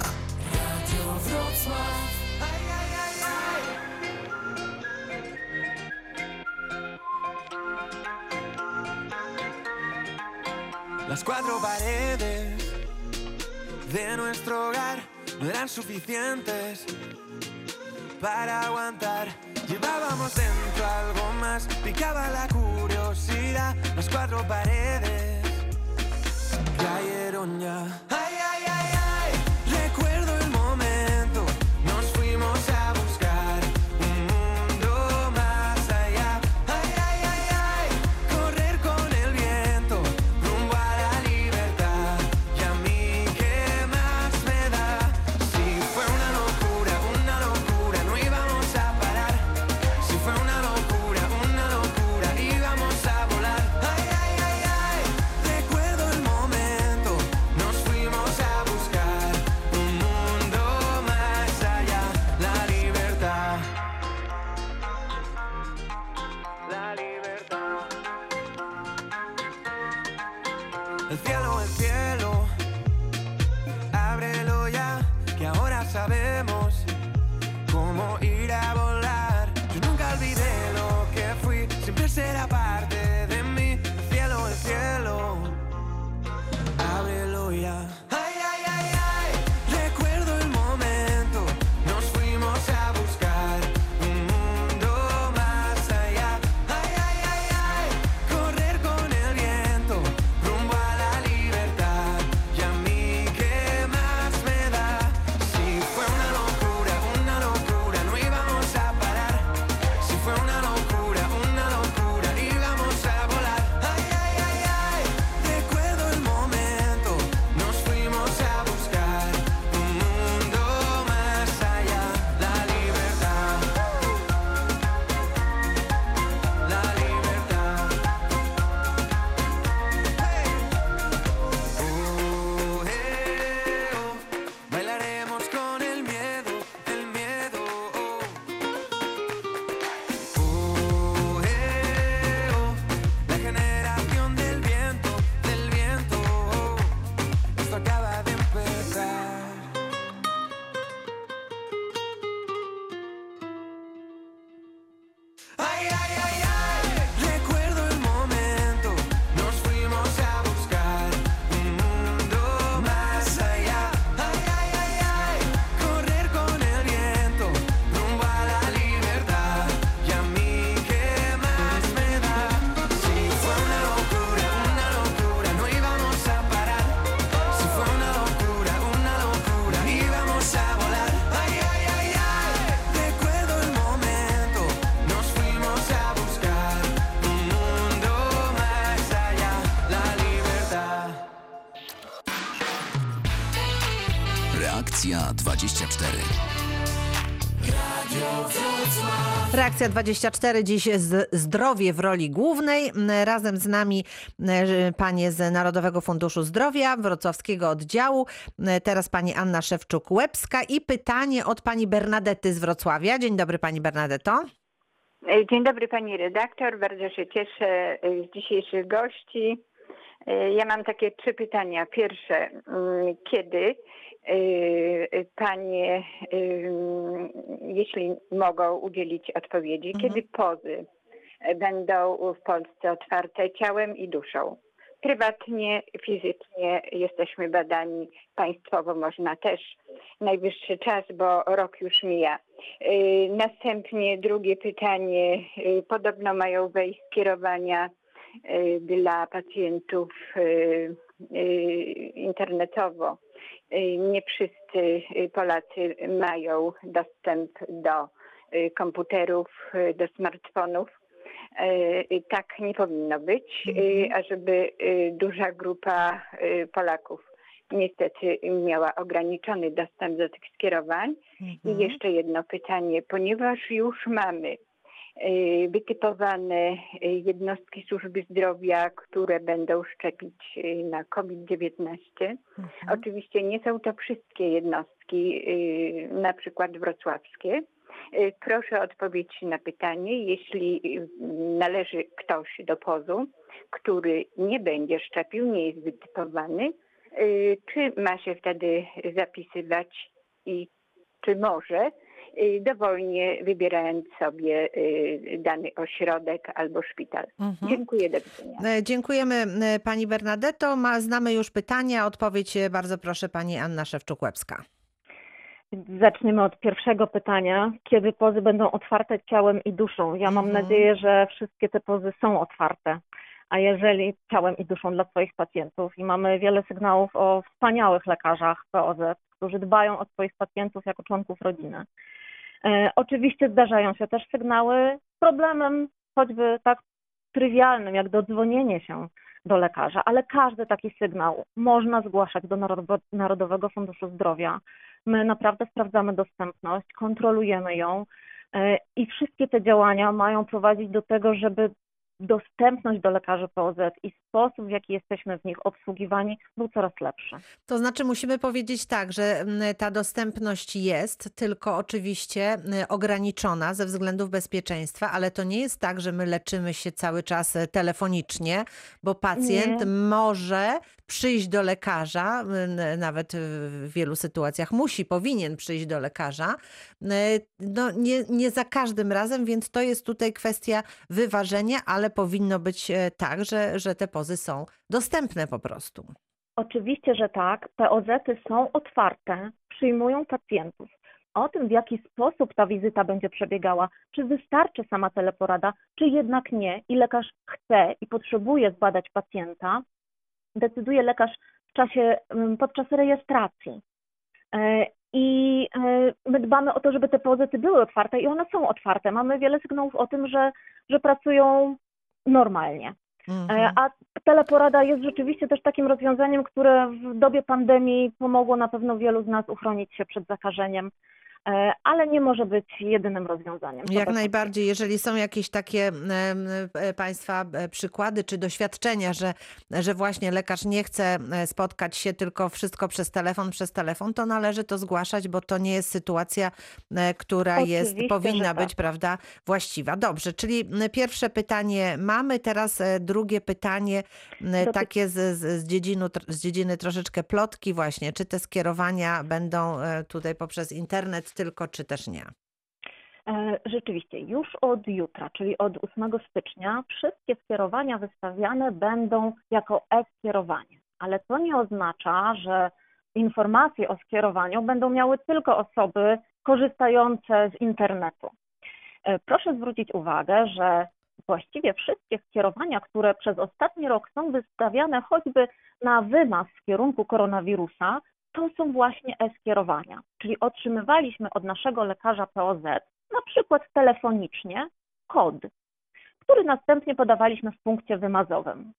Speaker 7: Las cuatro paredes de nuestro hogar no eran suficientes para aguantar. Llevábamos dentro algo más, picaba la cura universidad, las cuatro paredes cayeron ya.
Speaker 1: Reakcja 24.
Speaker 2: Reakcja 24, dziś z zdrowie w roli głównej. Razem z nami e, panie z Narodowego Funduszu Zdrowia, wrocławskiego oddziału, e, teraz pani Anna Szewczuk-Łebska i pytanie od pani Bernadety z Wrocławia. Dzień dobry pani Bernadetto.
Speaker 8: E, Dzień dobry pani redaktor, bardzo się cieszę z dzisiejszych gości. Ja mam takie trzy pytania. Pierwsze, mm, kiedy panie, em, jeśli mogą udzielić odpowiedzi, kiedy pozy będą w Polsce otwarte ciałem i duszą? Prywatnie, fizycznie jesteśmy badani, państwowo można też. Najwyższy czas, bo rok już mija. Y, Następnie drugie pytanie. Y, Podobno mają wejść skierowania y, dla pacjentów y, y, internetowo. Y, Nie wszyscy y, Polacy mają dostęp do y, komputerów, do smartfonów. Tak nie powinno być, y, ażeby duża grupa Polaków niestety miała ograniczony dostęp do tych skierowań. I jeszcze jedno pytanie, ponieważ już mamy wytypowane y, jednostki służby zdrowia, które będą szczepić y, na COVID-19. Oczywiście nie są to wszystkie jednostki, na przykład wrocławskie. Proszę o odpowiedź na pytanie, jeśli należy ktoś do pozu, który nie będzie szczepił, nie jest wytypowany, czy ma się wtedy zapisywać i czy może, dowolnie wybierając sobie y, dany ośrodek albo szpital. Dziękuję, do widzenia.
Speaker 2: E, Dziękujemy e, pani Bernadetto. Ma, znamy już pytania. Odpowiedź e, bardzo proszę pani Anna Szewczuk-Łebska.
Speaker 9: Zaczniemy od pierwszego pytania. Kiedy pozy będą otwarte ciałem i duszą? Ja mam
Speaker 2: Mhm.
Speaker 9: nadzieję, że wszystkie te pozy są otwarte. A jeżeli ciałem i duszą dla swoich pacjentów i mamy wiele sygnałów o wspaniałych lekarzach POZ, którzy dbają o swoich pacjentów jako członków rodziny. E, oczywiście zdarzają się też sygnały z problemem, choćby tak trywialnym, jak dodzwonienie się do lekarza, ale każdy taki sygnał można zgłaszać do Narodowego Funduszu Zdrowia. My naprawdę sprawdzamy dostępność, kontrolujemy ją e, i wszystkie te działania mają prowadzić do tego, żeby dostępność do lekarzy POZ i sposób, w jaki jesteśmy w nich obsługiwani, był coraz lepszy.
Speaker 2: To znaczy musimy powiedzieć tak, że mm, ta dostępność jest, tylko oczywiście mm, ograniczona ze względów bezpieczeństwa, ale to nie jest tak, że my leczymy się cały czas e, telefonicznie, bo pacjent
Speaker 9: Nie.
Speaker 2: może przyjść do lekarza, mm, nawet w wielu sytuacjach musi, powinien przyjść do lekarza. No nie, nie za każdym razem, więc to jest tutaj kwestia wyważenia, ale powinno być e, tak, że, że te pozy są dostępne po prostu.
Speaker 9: Oczywiście, że tak. POZ-y są otwarte, przyjmują pacjentów. O tym, w jaki sposób ta wizyta będzie przebiegała, czy wystarczy sama teleporada, czy jednak nie i lekarz chce i potrzebuje zbadać pacjenta, decyduje lekarz w czasie, ym, podczas rejestracji. E, I e, my dbamy o to, żeby te POZ-y były otwarte i one są otwarte. Mamy wiele sygnałów o tym, że, że pracują normalnie.
Speaker 2: Mhm.
Speaker 9: E, A teleporada jest rzeczywiście też takim rozwiązaniem, które w dobie pandemii pomogło na pewno wielu z nas uchronić się przed zakażeniem, ale nie może być jedynym rozwiązaniem.
Speaker 2: Jak najbardziej, jeżeli są jakieś takie e, Państwa e, przykłady czy doświadczenia, że, że właśnie lekarz nie chce e, spotkać się, tylko wszystko przez telefon, przez telefon, to należy to zgłaszać, bo to nie jest sytuacja, e, która jest,
Speaker 9: Oczywiście,
Speaker 2: powinna
Speaker 9: że tak.
Speaker 2: być, prawda, właściwa. Dobrze, czyli pierwsze pytanie mamy, teraz e, drugie pytanie,
Speaker 9: Dotyczy-
Speaker 2: takie z, z, dziedzinu, z dziedziny troszeczkę plotki właśnie, czy te skierowania będą e, tutaj poprzez internet tylko, czy też nie?
Speaker 9: E, Rzeczywiście, już od jutra, czyli od 8 stycznia, wszystkie skierowania wystawiane będą jako e-skierowanie, ale to nie oznacza, że informacje o skierowaniu będą miały tylko osoby korzystające z internetu. E, Proszę zwrócić uwagę, że właściwie wszystkie skierowania, które przez ostatni rok są wystawiane choćby na wymaz w kierunku koronawirusa, to są właśnie e-skierowania. Czyli otrzymywaliśmy od naszego lekarza POZ, na przykład telefonicznie, kod, który następnie podawaliśmy w punkcie wymazowym.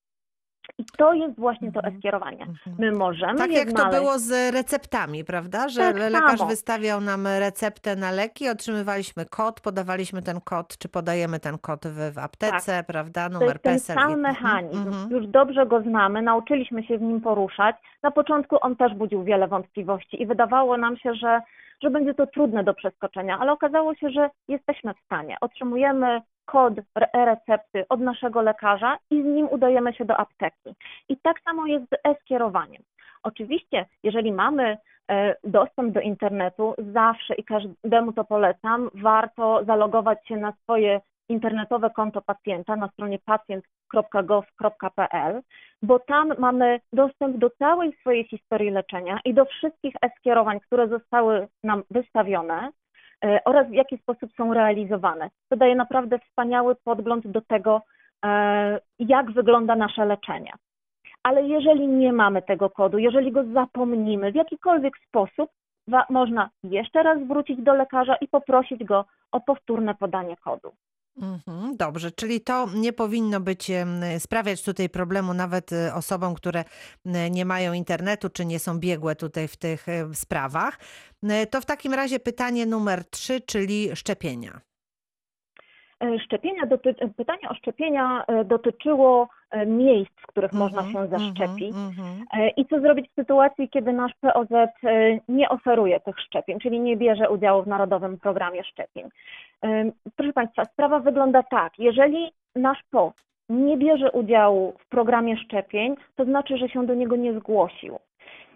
Speaker 9: I to jest właśnie to
Speaker 2: Mhm.
Speaker 9: e-skierowanie.
Speaker 2: Mhm.
Speaker 9: My możemy
Speaker 2: Tak jak to
Speaker 9: znaleźć.
Speaker 2: było z receptami, prawda? Że
Speaker 9: Tak
Speaker 2: le- lekarz
Speaker 9: samo.
Speaker 2: wystawiał nam receptę na leki, otrzymywaliśmy kod, podawaliśmy ten kod, czy podajemy ten kod w, w aptece, prawda?
Speaker 9: Tak. To
Speaker 2: Numer
Speaker 9: jest ten
Speaker 2: PESEL.
Speaker 9: sam
Speaker 2: i-
Speaker 9: mechanizm.
Speaker 2: Mhm.
Speaker 9: Już dobrze go znamy, nauczyliśmy się w nim poruszać. Na początku on też budził wiele wątpliwości i wydawało nam się, że, że będzie to trudne do przeskoczenia, ale okazało się, że jesteśmy w stanie. Otrzymujemy kod re- e-recepty od naszego lekarza i z nim udajemy się do apteki. I tak samo jest z e-skierowaniem. Oczywiście, jeżeli mamy e, dostęp do internetu, zawsze i każdemu to polecam, warto zalogować się na swoje internetowe konto pacjenta na stronie pacjent.gov.pl, bo tam mamy dostęp do całej swojej historii leczenia i do wszystkich e-skierowań, które zostały nam wystawione oraz w jaki sposób są realizowane. To daje naprawdę wspaniały podgląd do tego, e, jak wygląda nasze leczenie. Ale jeżeli nie mamy tego kodu, jeżeli go zapomnimy w jakikolwiek sposób, można jeszcze raz wrócić do lekarza i poprosić go o powtórne podanie kodu.
Speaker 2: Mhm, Dobrze, czyli to nie powinno być, sprawiać tutaj problemu nawet e, osobom, które m, nie mają internetu, czy nie są biegłe tutaj w tych e, sprawach. To w takim razie pytanie numer trzy, czyli szczepienia.
Speaker 9: E, Szczepienia doty- pytanie o szczepienia e, dotyczyło e, miejsc, w których można
Speaker 2: Mhm,
Speaker 9: się
Speaker 2: mhm,
Speaker 9: zaszczepić.
Speaker 2: mhm.
Speaker 9: E, I co zrobić w sytuacji, kiedy nasz POZ e, nie oferuje tych szczepień, czyli nie bierze udziału w Narodowym Programie Szczepień? E, Proszę Państwa, sprawa wygląda tak. Jeżeli nasz POZ nie bierze udziału w programie szczepień, to znaczy, że się do niego nie zgłosił.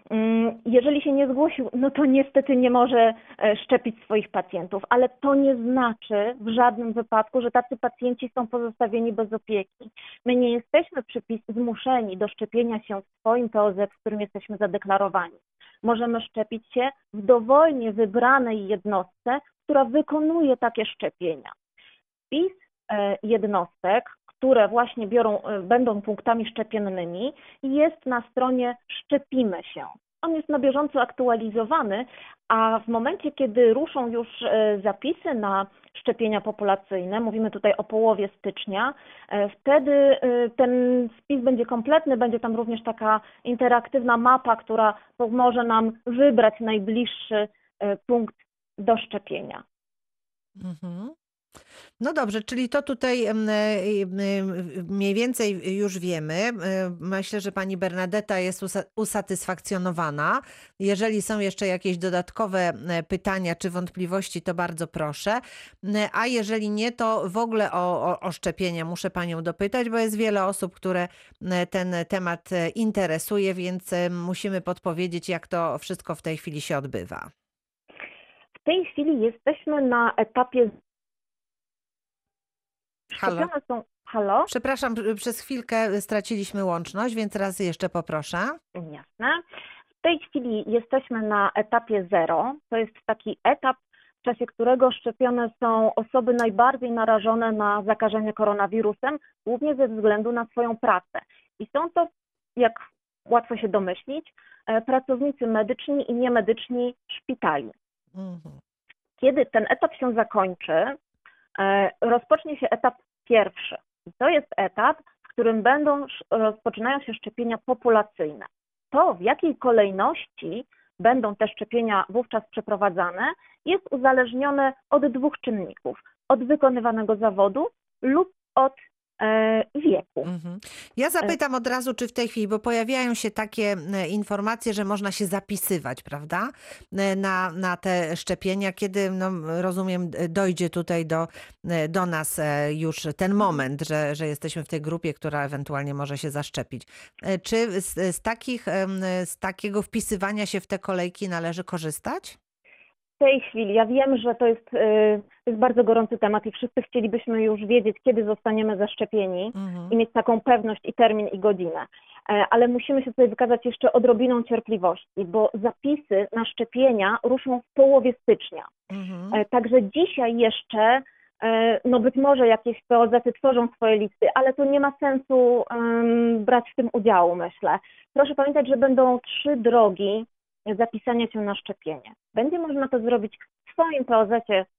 Speaker 9: Mm, Jeżeli się nie zgłosił, no to niestety nie może e, szczepić swoich pacjentów, ale to nie znaczy w żadnym wypadku, że tacy pacjenci są pozostawieni bez opieki. My nie jesteśmy przypis, zmuszeni do szczepienia się w swoim POZ, w którym jesteśmy zadeklarowani. możemy szczepić się w dowolnie wybranej jednostce, która wykonuje takie szczepienia. Spis e, jednostek, które właśnie biorą, e, będą punktami szczepiennymi, jest na stronie Szczepimy się. On jest na bieżąco aktualizowany, a w momencie, kiedy ruszą już e, zapisy na szczepienia populacyjne, mówimy tutaj o połowie stycznia, e, wtedy ten spis będzie kompletny, będzie tam również taka interaktywna mapa, która pomoże nam wybrać najbliższy punkt do szczepienia.
Speaker 2: Mhm. No dobrze, czyli to tutaj e, mniej więcej już wiemy. E, Myślę, że pani Bernadetta jest usa- usatysfakcjonowana. Jeżeli są jeszcze jakieś dodatkowe e, pytania czy wątpliwości, to bardzo proszę. A jeżeli nie, to w ogóle o, o, o szczepienia muszę panią dopytać, bo jest wiele osób, które ten temat interesuje, więc musimy podpowiedzieć, jak to wszystko w tej chwili się odbywa.
Speaker 9: W tej chwili jesteśmy na etapie.
Speaker 2: Halo?
Speaker 9: Szczepione są. Halo?
Speaker 2: Przepraszam, p- przez chwilkę straciliśmy łączność, więc raz jeszcze poproszę.
Speaker 9: Jasne. W tej chwili jesteśmy na etapie zero. To jest taki etap, w czasie którego szczepione są osoby najbardziej narażone na zakażenie koronawirusem, głównie ze względu na swoją pracę. I są to, jak łatwo się domyślić, e, pracownicy medyczni i niemedyczni szpitali.
Speaker 2: Mhm.
Speaker 9: Kiedy ten etap się zakończy, rozpocznie się etap pierwszy. To jest etap, w którym będą rozpoczynają się szczepienia populacyjne. To, w jakiej kolejności będą te szczepienia wówczas przeprowadzane, jest uzależnione od dwóch czynników: od wykonywanego zawodu lub od e, wieku.
Speaker 2: Mhm. Ja zapytam od razu, czy w tej chwili, bo pojawiają się takie e, informacje, że można się zapisywać, prawda, e, na, na te szczepienia, kiedy, no, rozumiem, dojdzie tutaj do, e, do nas e, już ten moment, że, że jesteśmy w tej grupie, która ewentualnie może się zaszczepić. E, Czy z, z, takich, z takiego wpisywania się w te kolejki należy korzystać?
Speaker 9: W tej chwili, ja wiem, że to jest, e, to jest bardzo gorący temat i wszyscy chcielibyśmy już wiedzieć, kiedy zostaniemy zaszczepieni.
Speaker 2: Mhm.
Speaker 9: i mieć taką pewność i termin i godzinę. E, Ale musimy się tutaj wykazać jeszcze odrobiną cierpliwości, bo zapisy na szczepienia ruszą w połowie stycznia.
Speaker 2: Mhm.
Speaker 9: E, Także dzisiaj jeszcze, e, no być może jakieś POZ tworzą swoje listy, ale to nie ma sensu em, brać w tym udziału, myślę. Proszę pamiętać, że będą trzy drogi zapisania się na szczepienie. Będzie można to zrobić w swoim POZ,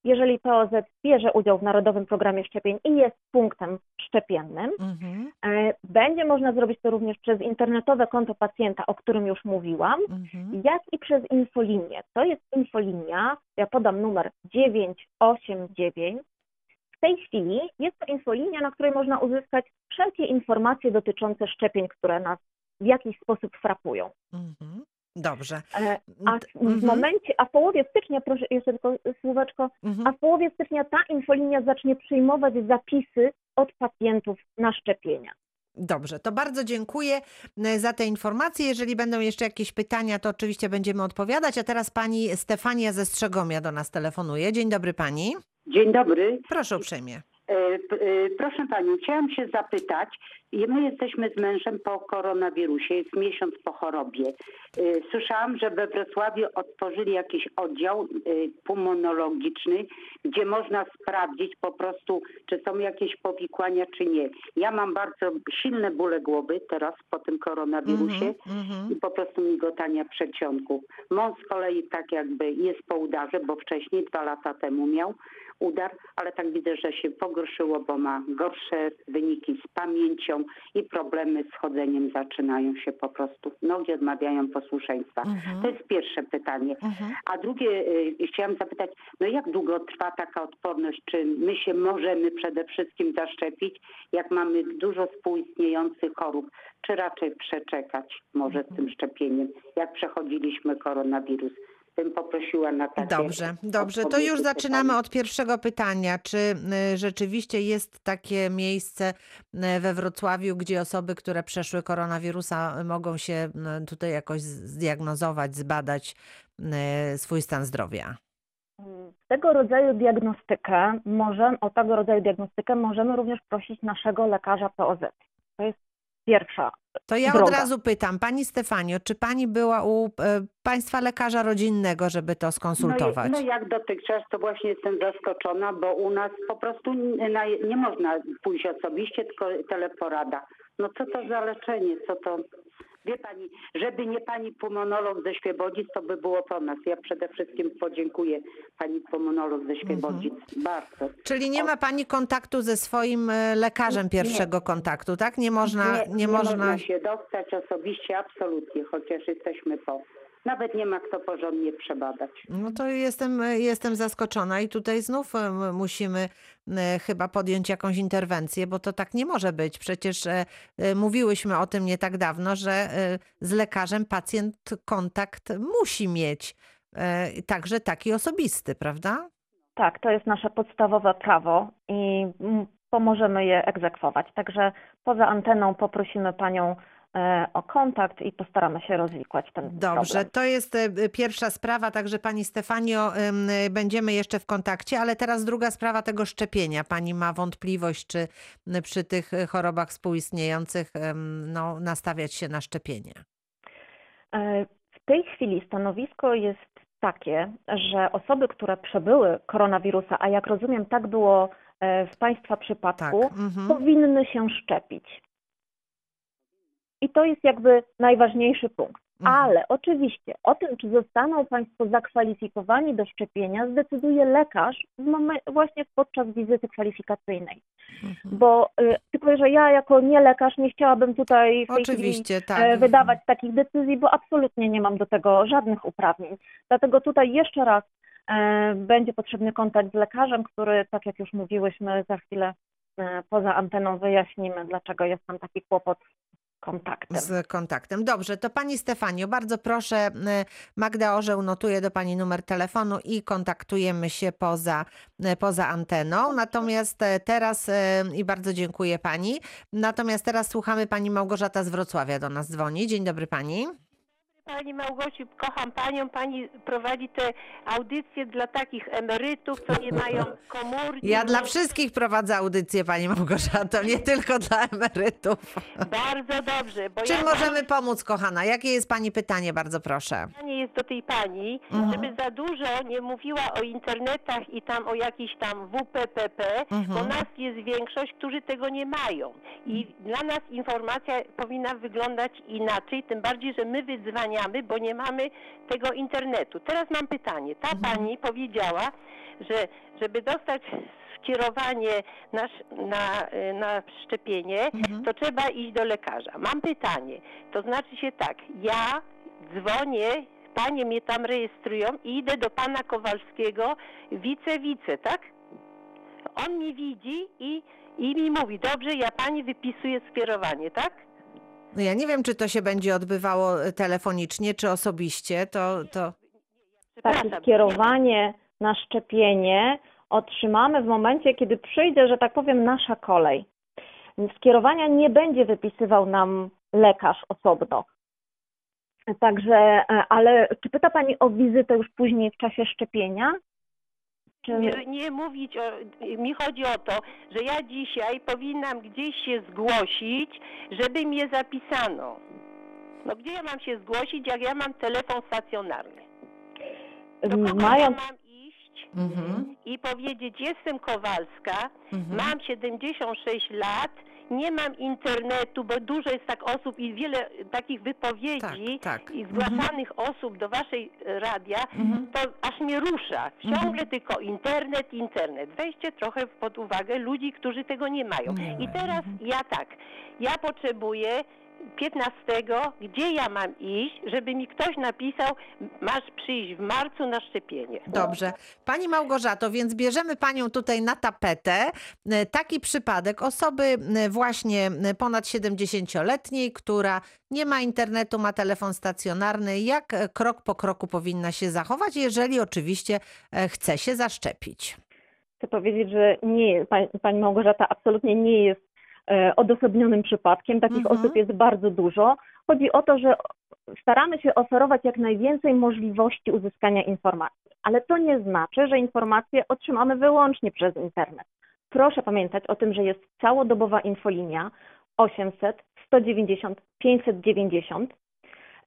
Speaker 9: jeżeli POZ bierze udział w Narodowym Programie Szczepień i jest punktem szczepiennym.
Speaker 2: Mhm.
Speaker 9: E, Będzie można zrobić to również przez internetowe konto pacjenta, o którym już mówiłam,
Speaker 2: Mhm.
Speaker 9: jak i przez infolinię. To jest infolinia, ja podam numer 989. W tej chwili jest to infolinia, na której można uzyskać wszelkie informacje dotyczące szczepień, które nas w jakiś sposób frapują.
Speaker 2: Mhm. Dobrze.
Speaker 9: E, A w,
Speaker 2: Mhm.
Speaker 9: momencie, a w połowie stycznia, proszę jeszcze tylko słóweczko,
Speaker 2: Mhm.
Speaker 9: a w połowie stycznia ta infolinia zacznie przyjmować zapisy od pacjentów na szczepienia.
Speaker 2: Dobrze, to bardzo dziękuję e, za te informacje. Jeżeli będą jeszcze jakieś pytania, to oczywiście będziemy odpowiadać. A teraz pani Stefania ze Strzegomia do nas telefonuje. Dzień dobry pani.
Speaker 10: Dzień dobry.
Speaker 2: Proszę uprzejmie.
Speaker 10: E, e, Proszę Panią, chciałam się zapytać, my jesteśmy z mężem po koronawirusie, jest miesiąc po chorobie. E, Słyszałam, że we Wrocławiu otworzyli jakiś oddział e, pulmonologiczny, gdzie można sprawdzić po prostu, czy są jakieś powikłania, czy nie. Ja mam bardzo silne bóle głowy teraz po tym koronawirusie
Speaker 2: Mhm, mhm.
Speaker 10: i po prostu migotania przedsionków. Mąż z kolei tak jakby jest po udarze, bo wcześniej, dwa lata temu miał udar, ale tak widzę, że się pogorszyło, bo ma gorsze wyniki z pamięcią i problemy z chodzeniem zaczynają się po prostu. Nogi odmawiają posłuszeństwa.
Speaker 2: Mhm.
Speaker 10: To jest pierwsze pytanie.
Speaker 2: Mhm.
Speaker 10: A drugie, y, chciałam zapytać, no jak długo trwa taka odporność? Czy my się możemy przede wszystkim zaszczepić, jak mamy dużo współistniejących chorób? Czy raczej przeczekać może z tym szczepieniem, jak przechodziliśmy koronawirus? Bym poprosiła na takie
Speaker 2: Dobrze, dobrze. To już zaczynamy od pierwszego pytania. Czy y, rzeczywiście jest takie miejsce y, we Wrocławiu, gdzie osoby, które przeszły koronawirusa, mogą się y, tutaj jakoś zdiagnozować, zbadać y, swój stan zdrowia?
Speaker 9: Tego rodzaju diagnostykę możemy, o tego rodzaju diagnostykę możemy również prosić naszego lekarza POZ. To jest pierwsza
Speaker 2: To ja
Speaker 9: droga.
Speaker 2: od razu pytam, pani Stefanio, czy pani była u e, państwa lekarza rodzinnego, żeby to skonsultować?
Speaker 10: No, no jak dotychczas, to właśnie jestem zaskoczona, bo u nas po prostu nie, na- nie można pójść osobiście, tylko teleporada. No co to za leczenie, co to... Wie pani, żeby nie pani pulmonolog ze Świebodzic, to by było po nas. Ja przede wszystkim podziękuję pani pulmonolog ze Świebodzic. Bardzo.
Speaker 2: Czyli nie ma pani kontaktu ze swoim e, lekarzem pierwszego kontaktu, tak? Nie można, nie,
Speaker 10: nie
Speaker 2: można...
Speaker 10: można się dostać osobiście, absolutnie, chociaż jesteśmy po. Nawet nie ma kto porządnie przebadać.
Speaker 2: No to jestem, jestem zaskoczona i tutaj znów em, musimy e, chyba podjąć jakąś interwencję, bo to tak nie może być. Przecież e, e, mówiłyśmy o tym nie tak dawno, że e, z lekarzem pacjent kontakt musi mieć, e, także taki osobisty, prawda?
Speaker 9: Tak, to jest nasze podstawowe prawo i pomożemy je egzekwować. Także poza anteną poprosimy Panią e, o kontakt i postaramy się rozwikłać ten
Speaker 2: Dobrze,
Speaker 9: problem.
Speaker 2: to jest e, pierwsza sprawa, także pani Stefanio, e, będziemy jeszcze w kontakcie, ale teraz druga sprawa tego szczepienia. Pani ma wątpliwość, czy przy tych e, chorobach współistniejących no, nastawiać się na szczepienie?
Speaker 9: E, W tej chwili stanowisko jest takie, że osoby, które przebyły koronawirusa, a jak rozumiem, tak było e, w Państwa przypadku,
Speaker 2: Tak. Mhm.
Speaker 9: powinny się szczepić. I to jest jakby najważniejszy punkt.
Speaker 2: Mhm.
Speaker 9: Ale oczywiście o tym, czy zostaną Państwo zakwalifikowani do szczepienia, zdecyduje lekarz właśnie podczas wizyty kwalifikacyjnej.
Speaker 2: Mhm.
Speaker 9: Bo y, tylko, że ja jako nie lekarz nie chciałabym tutaj
Speaker 2: Oczywiście, tak.
Speaker 9: e, wydawać takich decyzji, bo absolutnie nie mam do tego żadnych uprawnień. Dlatego tutaj jeszcze raz e, będzie potrzebny kontakt z lekarzem, który, tak jak już mówiłyśmy, za chwilę e, poza anteną wyjaśnimy, dlaczego jest tam taki kłopot kontaktem.
Speaker 2: Z kontaktem. Dobrze, to pani Stefanio, bardzo proszę, e, Magda Orzeł notuje do pani numer telefonu i kontaktujemy się poza, e, poza anteną. Natomiast e, teraz, i bardzo dziękuję pani, natomiast teraz słuchamy pani Małgorzata z Wrocławia do nas dzwoni. Dzień dobry pani.
Speaker 11: Pani Małgosiu, kocham Panią. Pani prowadzi te audycje dla takich emerytów, co nie mają komórki.
Speaker 2: Ja dla wszystkich prowadzę audycję pani Małgorzato, nie tylko dla emerytów.
Speaker 11: Bardzo dobrze, bo
Speaker 2: Czym
Speaker 11: ja
Speaker 2: możemy pomóc, kochana? Jakie jest pani pytanie, bardzo proszę?
Speaker 11: pytanie jest do tej Pani,
Speaker 2: Mhm.
Speaker 11: żeby za dużo nie mówiła o internetach i tam o jakichś tam WPPP, bo
Speaker 2: Mhm.
Speaker 11: nas jest większość, którzy tego nie mają. I dla nas informacja powinna wyglądać inaczej, tym bardziej, że my bo nie mamy tego internetu. Teraz mam pytanie. Ta
Speaker 2: Mhm.
Speaker 11: Pani powiedziała, że żeby dostać skierowanie na, na, y, na szczepienie,
Speaker 2: Mhm.
Speaker 11: to trzeba iść do lekarza. Mam pytanie. To znaczy się tak, ja dzwonię, panie mnie tam rejestrują i idę do pana Kowalskiego, wice-wice, tak? On mi widzi i, i mi mówi, dobrze, ja pani wypisuję skierowanie, tak?
Speaker 2: No ja nie wiem, czy to się będzie odbywało e, telefonicznie, czy osobiście. To, to...
Speaker 9: Takie skierowanie na szczepienie otrzymamy w momencie, kiedy przyjdzie, że tak powiem, nasza kolej. Skierowania nie będzie wypisywał nam lekarz osobno. Także, e, ale czy pyta Pani o wizytę już później w czasie szczepienia?
Speaker 11: Nie, nie mówić o, mi chodzi o to, że ja dzisiaj powinnam gdzieś się zgłosić, żeby mnie zapisano. No gdzie ja mam się zgłosić, jak ja mam telefon stacjonarny? Do kogo ja
Speaker 9: Mając
Speaker 11: mam iść
Speaker 2: Mhm.
Speaker 11: i powiedzieć, jestem Kowalska,
Speaker 2: Mhm.
Speaker 11: mam 76 lat, nie mam internetu, bo dużo jest tak osób i wiele takich wypowiedzi
Speaker 2: Tak, tak.
Speaker 11: i zgłaszanych osób do waszej e, radia,
Speaker 2: Mhm.
Speaker 11: to aż mnie rusza. Ciągle tylko internet, internet. Weźcie trochę pod uwagę ludzi, którzy tego nie mają. I teraz ja tak, ja potrzebuję 15, gdzie ja mam iść, żeby mi ktoś napisał, masz przyjść w marcu na szczepienie.
Speaker 2: Dobrze. Pani Małgorzato, więc bierzemy panią tutaj na tapetę. E, Taki przypadek osoby e, właśnie e, ponad 70-letniej, która nie ma internetu, ma telefon stacjonarny. Jak krok po kroku powinna się zachować, jeżeli oczywiście chce się zaszczepić?
Speaker 9: chcę powiedzieć, że nie, Pani, Pani Małgorzata absolutnie nie jest odosobnionym przypadkiem. Takich
Speaker 2: Mhm.
Speaker 9: osób jest bardzo dużo. Chodzi o to, że staramy się oferować jak najwięcej możliwości uzyskania informacji, ale to nie znaczy, że informacje otrzymamy wyłącznie przez internet. Proszę pamiętać o tym, że jest całodobowa infolinia 800 190 590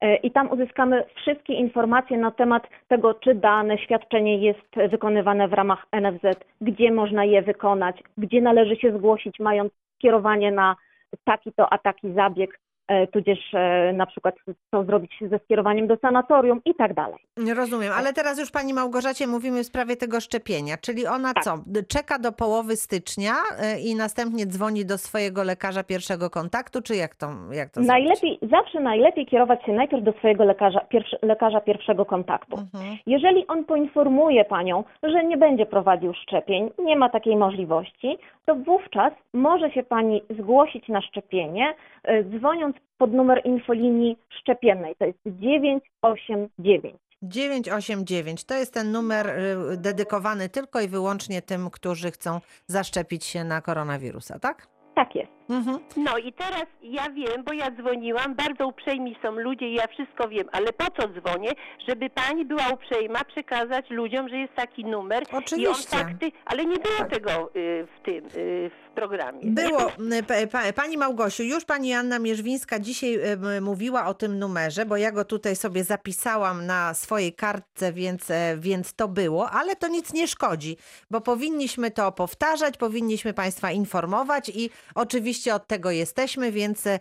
Speaker 9: E, i tam uzyskamy wszystkie informacje na temat tego, czy dane świadczenie jest wykonywane w ramach NFZ, gdzie można je wykonać, gdzie należy się zgłosić, mając skierowanie na taki to, a taki zabieg, e, tudzież e, na przykład co zrobić ze skierowaniem do sanatorium i tak dalej.
Speaker 2: Rozumiem, ale teraz już pani Małgorzacie mówimy w sprawie tego szczepienia, czyli ona
Speaker 9: Tak.
Speaker 2: co, czeka do połowy stycznia y, i następnie dzwoni do swojego lekarza pierwszego kontaktu, czy jak to, jak to zrobić?
Speaker 9: Najlepiej, zawsze najlepiej kierować się najpierw do swojego lekarza, pierwszy, lekarza pierwszego kontaktu.
Speaker 2: Mhm.
Speaker 9: Jeżeli on poinformuje panią, że nie będzie prowadził szczepień, nie ma takiej możliwości, to wówczas może się pani zgłosić na szczepienie, e, dzwoniąc pod numer infolinii szczepiennej. To jest 989.
Speaker 2: 989 to jest ten numer y, dedykowany tylko i wyłącznie tym, którzy chcą zaszczepić się na koronawirusa, tak?
Speaker 9: Tak jest.
Speaker 2: Mhm.
Speaker 11: No i teraz ja wiem, bo ja dzwoniłam, bardzo uprzejmi są ludzie i ja wszystko wiem, ale po co dzwonię? Żeby pani była uprzejma przekazać ludziom, że jest taki numer i on
Speaker 2: Oczywiście.
Speaker 11: fakty, ale nie było tego y, w tym, y, w programie.
Speaker 2: Było, pa- pa- pani Małgosiu, już pani Anna Mierzwińska dzisiaj mówiła o tym numerze, bo ja go tutaj sobie zapisałam na swojej kartce, więc, e, więc to było, ale to nic nie szkodzi, bo powinniśmy to powtarzać, powinniśmy państwa informować i oczywiście od tego jesteśmy, więc e,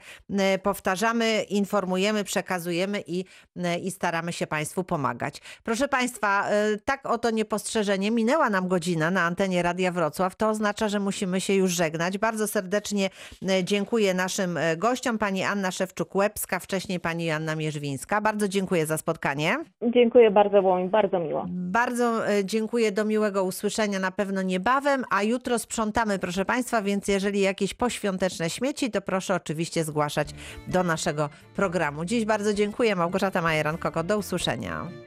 Speaker 2: powtarzamy, informujemy, przekazujemy i, i staramy się państwu pomagać. Proszę państwa, e, tak oto niepostrzeżenie, minęła nam godzina na antenie Radia Wrocław, to oznacza, że musimy się już żegnać. Bardzo serdecznie e, dziękuję naszym e, gościom, pani Anna Szewczuk-Łebska, wcześniej pani Joanna Mierzwińska. Bardzo dziękuję za spotkanie.
Speaker 9: Dziękuję bardzo, było mi bardzo miło.
Speaker 2: Bardzo e, dziękuję, do miłego usłyszenia na pewno niebawem, a jutro sprzątamy, proszę Państwa, więc jeżeli jakieś poświąteczne śmieci, to proszę oczywiście zgłaszać do naszego programu. Dziś bardzo dziękuję, Małgorzata Majeran-Koko, do usłyszenia.